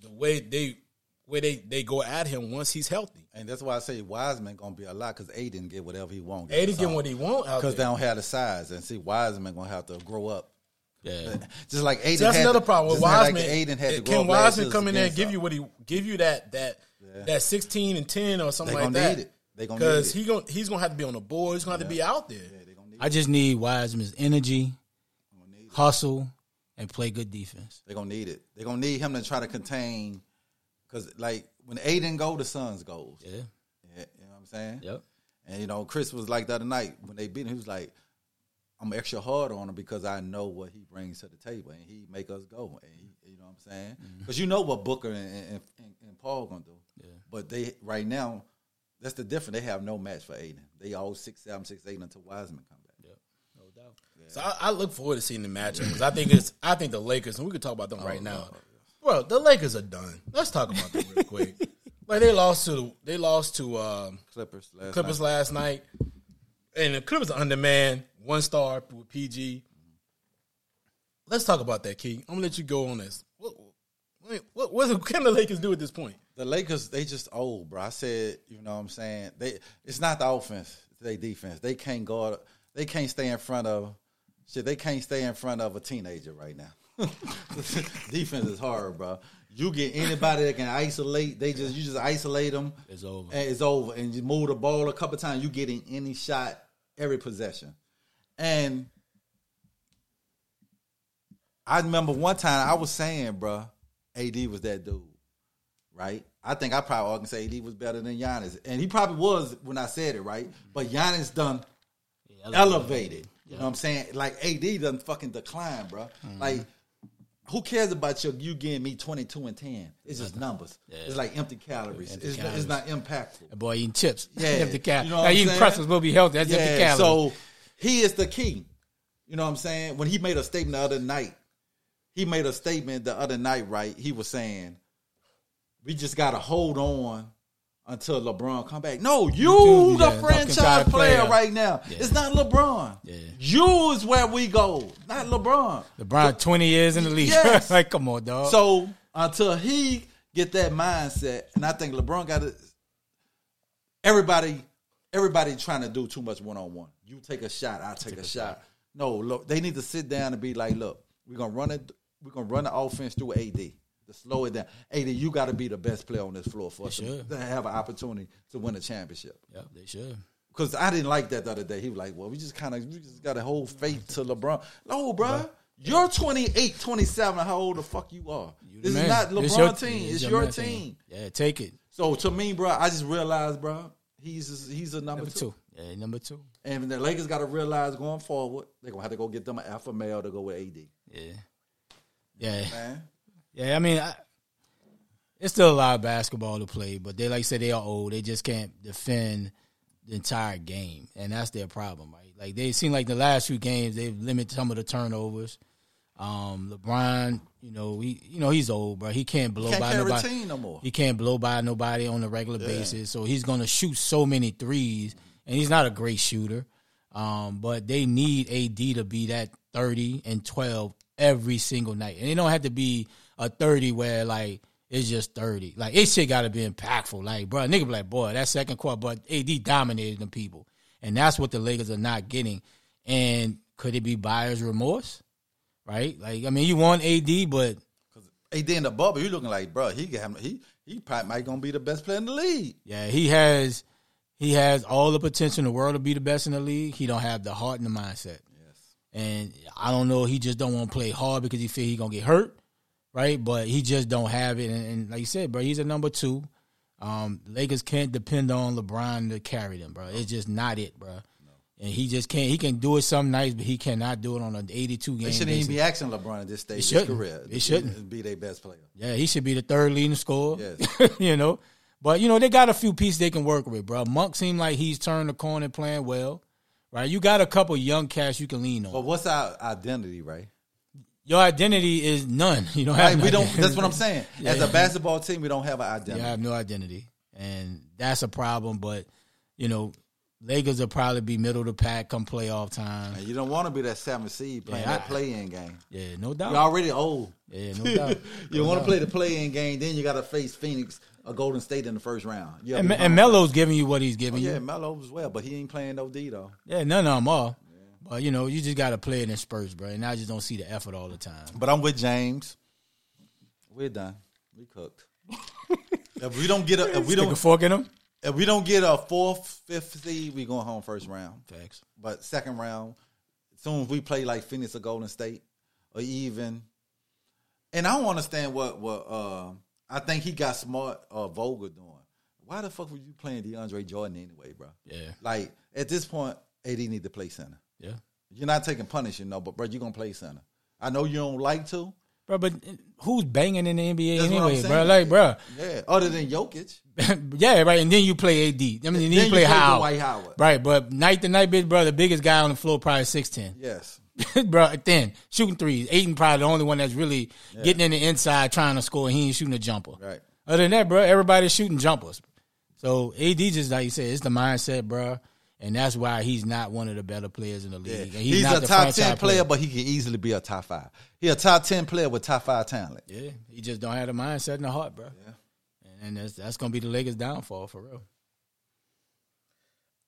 the way they, way they they go at him once he's healthy. And that's why I say Wiseman gonna be a lot because Ayton get whatever he wants. Ayton get what he want because they don't have the size, and see Wiseman gonna have to grow up. Yeah. Just like Ayton. So that's had another to- problem with just like Wiseman. Ayton had to grow can up last Wiseman come in there and give you what he give you that that that sixteen and ten or something They like gonna that? need it. They gonna because need he going he's gonna have to be on the board. He's gonna have to be out there. I just need Wiseman's energy, hustle, and play good defense. They're gonna need it. They're gonna need him to try to contain because like when Ayton go, the Suns goes. Yeah. Yeah, you know what I'm saying? Yep. And you know, Chris was like the other night when they beat him. He was like, "I'm extra hard on him because I know what he brings to the table, and he make us go." And he, you know what I'm saying? Mm-hmm. Because you know what Booker and, and, and, and Paul gonna do. Yeah. But they right now, that's the difference. They have no match for Ayton. They all six seven six eight until Wiseman come back. No doubt. So I, I look forward to seeing the matchup because I think it's I think the Lakers and we could talk about them right now. Bro, the Lakers are done. Let's talk about them real quick. Like they lost to they lost to um, Clippers last Clippers night. last night, and the Clippers are undermanned, one star with PG. Let's talk about that, Key. I'm gonna let you go on this. What what what, what can the Lakers do at this point? The Lakers, they just old, bro. I said, you know what I'm saying? They it's not the offense, they defense. They can't guard they can't stay in front of shit, they can't stay in front of a teenager right now. defense is hard, bro. You get anybody that can isolate, they just you just isolate them. It's over. And it's over. And you move the ball a couple times, you getting any shot every possession. And I remember one time I was saying, bruh, AD was that dude, right? I think I probably to say AD was better than Giannis, and he probably was when I said it, right? But Giannis done elevated. You know what I'm saying? Like AD doesn't fucking decline, bro. Mm-hmm. Like, who cares about your you getting me 22 and 10? It's just numbers. It's like empty calories. Empty it's, calories. it's not impactful. Boy eating chips. Yeah. empty cal- You know now eating saying? pretzels will be healthy. That's empty calories. so he is the key. You know what I'm saying? When he made a statement the other night, he made a statement the other night, right? He was saying, "We just got to hold on until LeBron come back." No, you the yeah, franchise player player. right now. It's not LeBron. Yeah. You is where we go, not LeBron. LeBron, twenty years in the league. Yes. like, come on, dog. So until he get that mindset, and I think LeBron got it. Everybody, everybody trying to do too much one on one. You take a shot, I take, a, shot. No, look, they need to sit down and be like, look, we're gonna run it. We're gonna run the offense through AD to slow it down. AD, you got to be the best player on this floor for us to, should. to have an opportunity to win a championship. yeah, they should. Because I didn't like that the other day. He was like, well, we just kind of we just got to hold faith to LeBron. No, bro. You're 28, 27. How old the fuck you are? You this man. is not It's LeBron your- team. it's It's your man team. Yeah, take it. So to me, bro, I just realized, bro, he's he's a number, Number two. two. Yeah, number two. And the Lakers got to realize going forward, they're gonna have to go get them an alpha male to go with AD. Yeah. Yeah. Man, Yeah, I mean, I, it's still a lot of basketball to play, but they like I said they are old. They just can't defend the entire game, and that's their problem, right? Like they seem like the last few games they've limited some of the turnovers. Um, LeBron, you know, he you know he's old, bro. He can't blow can't by nobody. no more. He can't blow by nobody on a regular basis, so he's going to shoot so many threes, and he's not a great shooter. Um, but they need AD to be that thirty and twelve every single night, and it don't have to be a thirty where like it's just thirty. Like it shit got to be impactful. Like bro, nigga, be like boy, that second quarter, but AD dominated them people, and that's what the Lakers are not getting. And could it be buyer's remorse? Right? Like I mean, you want AD, but AD in the bubble, you looking like, bro, he got he he probably might gonna be the best player in the league. Yeah, he has he has all the potential in the world to be the best in the league. He don't have the heart and the mindset. Yes. And I don't know, he just don't want to play hard because he feel he gonna get hurt, right? But he just don't have it. And, and like you said, bro, he's a number two. Um, Lakers can't depend on LeBron to carry them, bro. It's just not it, bro. And he just can't. He can do it some nights, but he cannot do it on an eighty-two game. They shouldn't even be asking LeBron at this stage of his career. They shouldn't. be their best player. Yeah, he should be the third leading scorer. Yes. you know. But you know, they got a few pieces they can work with, bro. Monk seemed like he's turned the corner playing well. Right? You got a couple young cats you can lean on. But what's our identity, right? Your identity is none. You don't have Like, no we don't. That's what I'm saying. As a basketball team, we don't have an identity. You have no identity. And that's a problem, but you know, Lakers will probably be middle of the pack come playoff time. And you don't want to be that seven seed playing Yeah, that play-in game. Yeah, no doubt. You're already old. Yeah, no doubt. you No want to play the play-in game, then you got to face Phoenix or Golden State in the first round. And, and. Melo's giving you what he's giving Oh, yeah, you. Melo as well, but he ain't playing no D though. Yeah, none of them are. But you know, you just got to play it in spurts, bro. And I just don't see the effort all the time. But I'm with James. We're done. We cooked. if we don't get a, if we Stick a don't, fork in them. if we don't get a fourth, fifth seed, we going home first round. Facts. But second round, as soon as we play like Phoenix or Golden State, or even, and I don't understand what what uh, I think he got smart uh, Vogel doing. Why the fuck were you playing DeAndre Jordan anyway, bro? Yeah. Like at this point, AD need to play center. Yeah. You're not taking punish, you know, but bro, you're gonna play center. I know you don't like to. Bro, but uh, who's banging in the NBA That's anyway, bro? Like, bro. Yeah, other than Jokic. yeah, right. And then you play AD. I mean, then, Then you you play play Howard. Dwight Howard. Right, but night to night, bitch, bro, the biggest guy on the floor probably 6'10. Yes. bro, then shooting threes. Ayton probably the only one that's really getting in the inside trying to score. He ain't shooting a jumper. Right. Other than that, bro, everybody's shooting jumpers. So AD just like you said, it's the mindset, bro. And that's why he's not one of the better players in the league. Yeah. And He's, not a top ten player, but he can easily be a top five. He a top ten player with top five talent. Yeah, he just don't have the mindset and the heart, bro. Yeah. And that's that's gonna be the Lakers' downfall for real.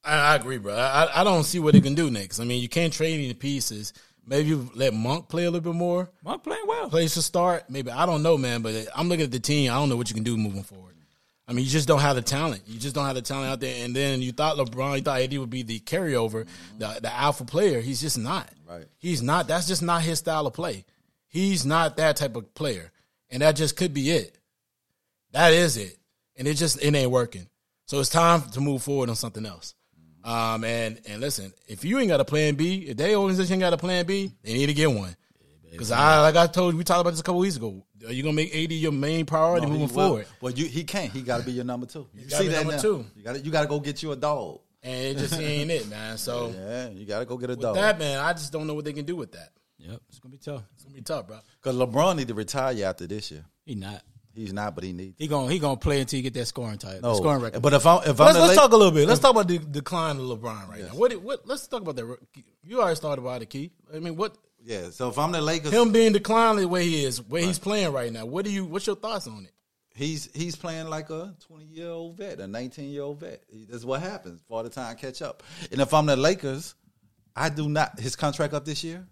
I, I agree, bro. I, I don't see what they can do next. I mean, you can't trade any pieces. Maybe you let Monk play a little bit more. Monk playing well. Place to start. Maybe I don't know, man. But I'm looking at the team. I don't know what you can do moving forward. I mean, you just don't have the talent. You just don't have the talent out there. And then you thought LeBron, you thought AD would be the carryover, the the alpha player. He's just not. Right. He's not. That's just not his style of play. He's not that type of player, and that just could be it. That is it, and it just it ain't working. So it's time to move forward on something else. Um, and and listen, if you ain't got a plan B, if they organization got a plan B, they need to get one. Because I, like I told you, we talked about this a couple weeks ago. Are you gonna make AD your main priority No, he moving will. forward? Well, you, he can't. He got to be your number two. You gotta be number now? two. You got to you got to go get you a dog. And it just ain't it, man. So Yeah, you got to go get a with dog. that, man, I just don't know what they can do with that. Yep, it's gonna be tough. It's gonna be tough, bro. Because LeBron need to retire after this year. He not. He's not, but he needs. He gonna he gonna play until you get that scoring title, No, scoring record. But if I'm if I'm Let's, the let's Lak- talk a little bit. Let's talk about the decline of LeBron right now. What, what? Let's talk about that. You already started about it, Key. I mean, what yeah. So if I'm the Lakers, him being declined the way he is, where he's playing right now. What do you? What's your thoughts on it? he's he's playing like a 20 year old vet, a 19 year old vet. That's what happens for the time catch up. And if I'm the Lakers, I do not his contract up this year.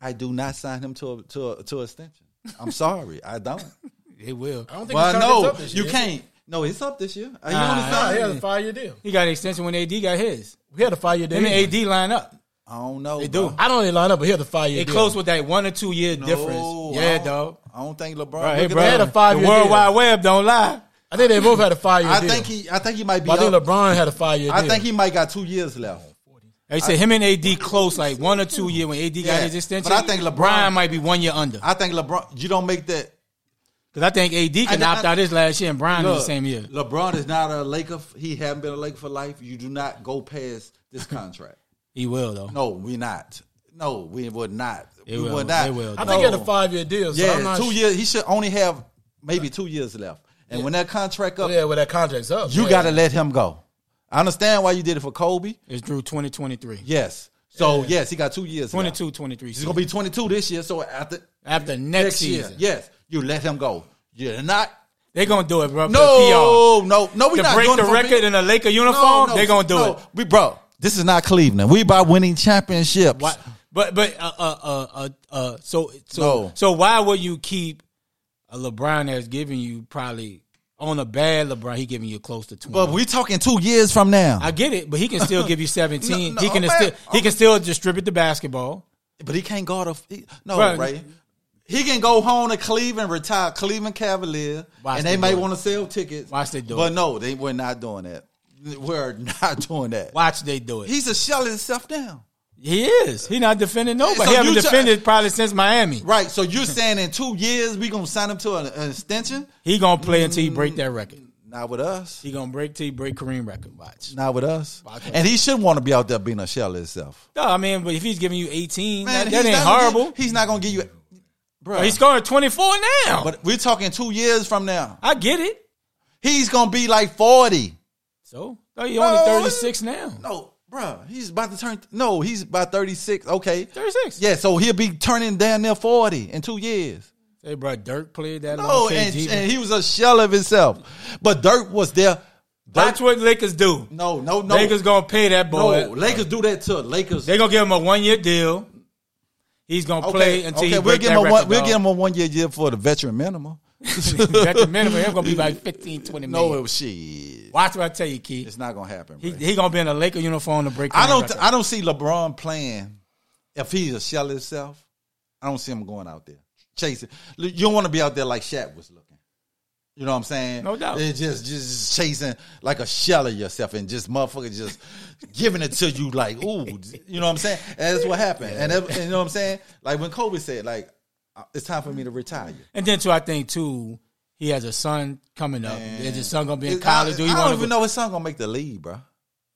I do not sign him to a, to a, to a extension. I'm sorry, I don't. He will. I don't think well, his contract's no, up this you year. can't. No, it's up this year. Are you Nah, on the Nah, side? he has a five year deal. He got an extension when AD got his. We had a five year deal. Him and AD line up. I don't know. They bro. do. I don't even line up, but he had a five year They deal. close with that one or two year No, difference. Yeah, don't- dog. I don't think LeBron. Right, hey, bro. that. had a five-year the World deal. Wide Web don't lie. I think they both had a five year I deal. think he. I think he might be. But I think. LeBron had a five year deal. I think he might got two years left. They said him and AD close like one or two year when AD Yeah, got his extension. but I think LeBron- Brian might be one year under I think LeBron. You don't make that. because I think AD can I- opt I- out his last year and Brian in the same year. LeBron is not a Laker. He haven't been a Laker for life. You do not go past this contract. He will though. no, we not. No, we would not. They we will. would not. They will. I think he had a five year deal. So I'm Yeah, not two sure. years. He should only have maybe two years left. And when that contract up, Yeah, when that contract's up. you yeah. got to let him go. I understand why you did it for Kobe. It's Drew 2023. Yes. So yes, he got two years. left. 22, 23. He's gonna be 22 this year. So after after next, next year, season. yes, you let him go. You're not. They're gonna do it, bro. No, no, no. We PR. To not break doing the it record me. in a Laker No, uniform, no, they're gonna do no. it. We bro, this is not Cleveland. We about winning championships. Why, but but uh, uh uh uh uh so so No. so why would you keep a LeBron that's giving you probably on a bad LeBron he giving you close to twenty? But we talking two years from now. I get it, but he can still give you seventeen. No, he can man. still he can still distribute the basketball. but he can't go to he, no Bro, right. He can go home to Cleveland, retire Cleveland Cavalier, and they they may want to sell tickets. Watch they do But no, they we're not doing that. We're not doing that. Watch they do it. He's a shell of himself down. he is. He not defending nobody. So he haven't defended probably since Miami. Right. So you're saying in two years we gonna sign him to an, an extension? He gonna play until he break that record. Mm, not with us. He gonna break till he break Kareem record. Watch. Not with us. Watch And he should want to be out there being a shell of himself. No, I mean, but if he's giving you eighteen, Man, that, that ain't horrible. he's not gonna give you, bro. He's scoring twenty four now. but we're talking two years from now. I get it. He's gonna be like forty. So oh, he only thirty six now. No, bro. He's about to turn. No, he's about thirty six. Okay. Thirty six. Yeah. So he'll be turning down near forty in two years. Hey, bro, Dirk played that. No, and, and he was a shell of himself. But Dirk was there. Dirk, That's what Lakers do. no, no, no. Lakers gonna pay that boy. no, Lakers do that too. Lakers. They gonna give him a one year deal. He's gonna play until he we'll give that him a record. one, we'll give him a one year deal for the veteran minimum. At the minimum, it's gonna be like 15, 20 No, million. it was shit. Watch what I tell you, Keith. It's not gonna happen. He, he gonna be in a Laker uniform to break. I don't. record. I don't see LeBron playing. If he's a shell of himself, I don't see him going out there chasing. You don't want to be out there like Shaq was looking. You know what I'm saying? No doubt. It's just just chasing like a shell of yourself and just motherfucker just giving it to you like ooh. You know what I'm saying? And that's what happened. And, that- and you know what I'm saying? Like when Kobe said like it's time for me to retire. And then too, I think too, he has a son coming up. Is his son gonna be in college? I, Do you I don't even know his son gonna make the league, bro.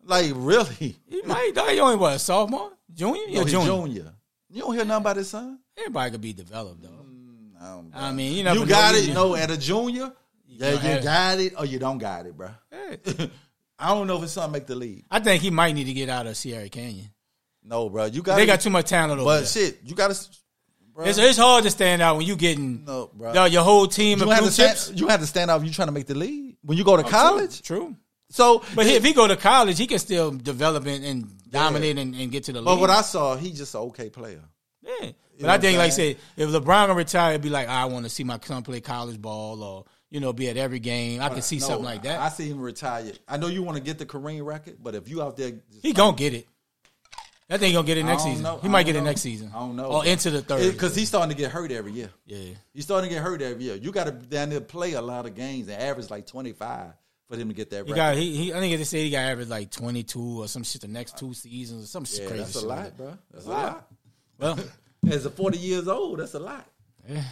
Like really? He might. He only what a sophomore, junior, No, yeah, junior. junior. You don't hear nothing about his son. Everybody could be developed though. Um, I mean, you know, you got it. You- No, at a junior, yeah, don't you it. got it, or you don't got it, bro. Hey, I don't know if his son make the league. I think he might need to get out of Sierra Canyon. No, bro, you got. They got too much talent over but shit, you got to. Bro, It's, it's hard to stand out when you getting no, bro. dog, your whole team you of blue to stand. chips. You have to stand out. if You trying to make the league when you go to oh, college. True. So, But he, if he go to college, he can still develop and, and dominate and, and get to the league. but what I saw, he's just an okay player. yeah. But know I think, like I said, if LeBron gonna retire, it'd be like, ah, I want to see my son play college ball, or you know, be at every game. I can see No, something like that. I see him retire. I know you want to get the Kareem record, but if you out there, just he gonna get it. That thing gonna get it next season. know. He might get it know. next season. I don't know. Or into the third. because he's starting to get hurt every year. yeah. He's starting to get hurt every year. You got to down there play a lot of games and average like twenty five for him to get that He got he, he I think they said he got average like twenty two or some shit the next two seasons or some yeah, crazy. that's a like lot, that. bro. That's a lot. Well, As a forty years old, that's a lot. Yeah,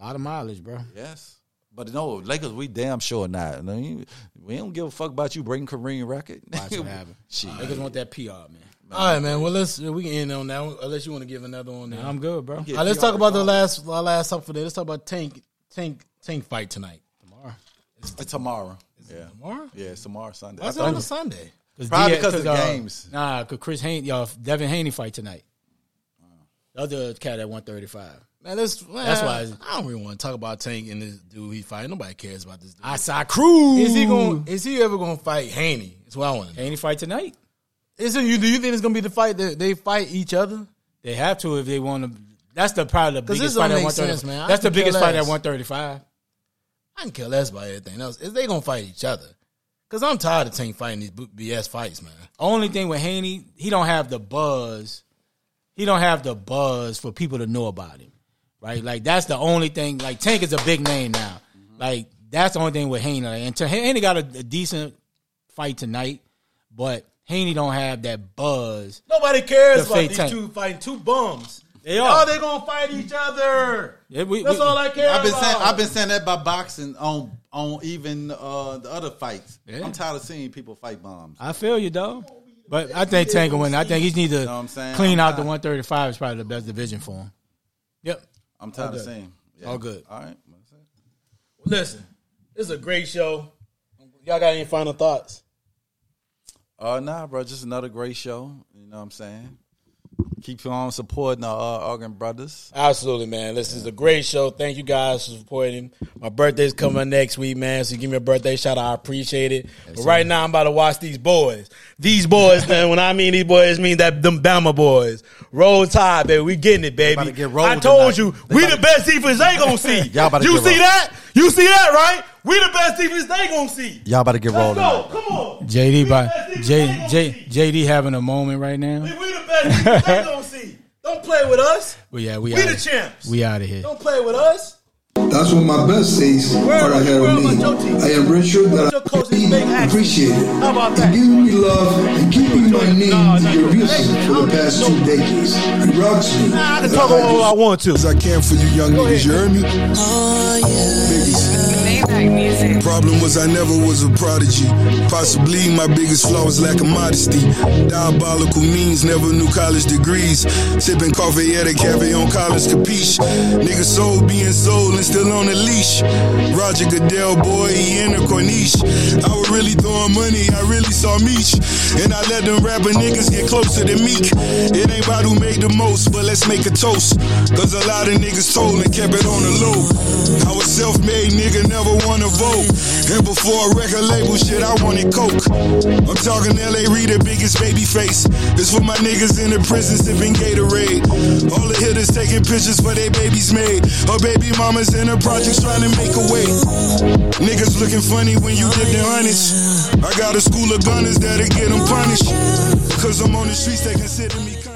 a lot of mileage, bro. Yes. But no, Lakers, we damn sure not. I mean, we don't give a fuck about you breaking Kareem record. Watch what happen. Shit. Niggas want that PR, man. All right, man. Well, let's we can end on that. one, Unless you want to give another one. There. I'm good, bro. All right, let's talk about the last our last up for today. Let's talk about Tank Tank Tank fight tonight. Tomorrow. It's tomorrow. Yeah. Tomorrow? Yeah, it's tomorrow Sunday. Why's I it on a Sunday? Probably D- because of uh, games. Nah, cause Chris Haney, y'all, Devin Haney fight tonight. The other cat at 135. Man, that's man, That's why it's- I don't really want to talk about Tank and this dude he fighting. Nobody cares about this dude. I saw Cruz. is he going? Is he ever going to fight Haney? That's what I want to. Haney fight tonight? Is it you? Do you think it's going to be the fight that they fight each other? They have to if they want to. That's the probably the 'Cause biggest fight at 135. sense, man. I That's the biggest fight at 135. I can care less about everything else. Is they going to fight each other? Because I'm tired of Tank fighting these BS fights, man. Only thing with Haney, he don't have the buzz. He don't have the buzz for people to know about him, right? Like that's the only thing. Like Tank is a big name now. Like that's the only thing with Haney. And Haney got a, a decent fight tonight, but Haney don't have that buzz. Nobody cares about these Tank. two fighting two bums. They Oh, are. they gonna fight each other. Yeah, we- That's we- all I care I've been about. saying I've been saying that about boxing on on even uh, the other fights. Yeah. I'm tired of seeing people fight bombs. I feel you, though. But I think Tank will win. I think he needs to Know what I'm saying? clean I'm out the 135 is probably the best division for him. Yep. I'm tired of good. seeing. Yeah. All good. All right. Listen, this is a great show. Y'all got any final thoughts? Uh, nah, bro, just another great show. You know what I'm saying? Keep on supporting our uh, Arguing brothers. Absolutely, man. This is a great show. Thank you guys for supporting. My birthday's coming next week, man. So give me a birthday shout out. I appreciate it. but right now, I'm about to watch these boys. These boys, man. When I mean these boys, mean that them Bama boys. Roll Tide, baby. We getting it, baby. about to get rolled I told tonight. you, They we the best defense they gonna see. Y'all about to you see that? You see that, right? We the best defense they gonna see. Y'all about to get Let's rolled. go. Come on. JD We by the best defense J, J. JD having a moment right now. We, we the best defense they gonna see. Don't play with us. Well, yeah, we We out the champs. We out of here. Don't play with us. That's what my best days Where are I- ahead where of am I, me. Joe T? I am Richard Where's that I coach's really appreciate it. How about that? And giving me love and keeping my name No, no, your music for the past two decades. It rocks me. Nah, I can as talk all I want to. as I can for you young niggas, you heard me? Oh, Biggie. Music. Problem was I never was a prodigy. Possibly my biggest flaw was lack of modesty. Diabolical means, never knew college degrees. Sipping coffee at a cafe on college capiche. Nigga soul being sold and still on the leash. Roger Goodell, boy, he in the corniche. I was really throwing money, I really saw Meech. And I let them rapper niggas get closer to Meek. It ain't about who made the most, but let's make a toast. Cause a lot of niggas told and kept it on the low. I was self-made nigga, never wanna vote. And before a record label shit, I wanted coke. I'm talking L.A. Reader, biggest baby face. This for my niggas in the prison sipping Gatorade. All the hitters taking pictures for their babies made. Her baby mamas in the projects trying to make a way. Niggas looking funny when you get their hundreds. I got a school of gunners that'll get them punished. Cause I'm on the streets, they consider me.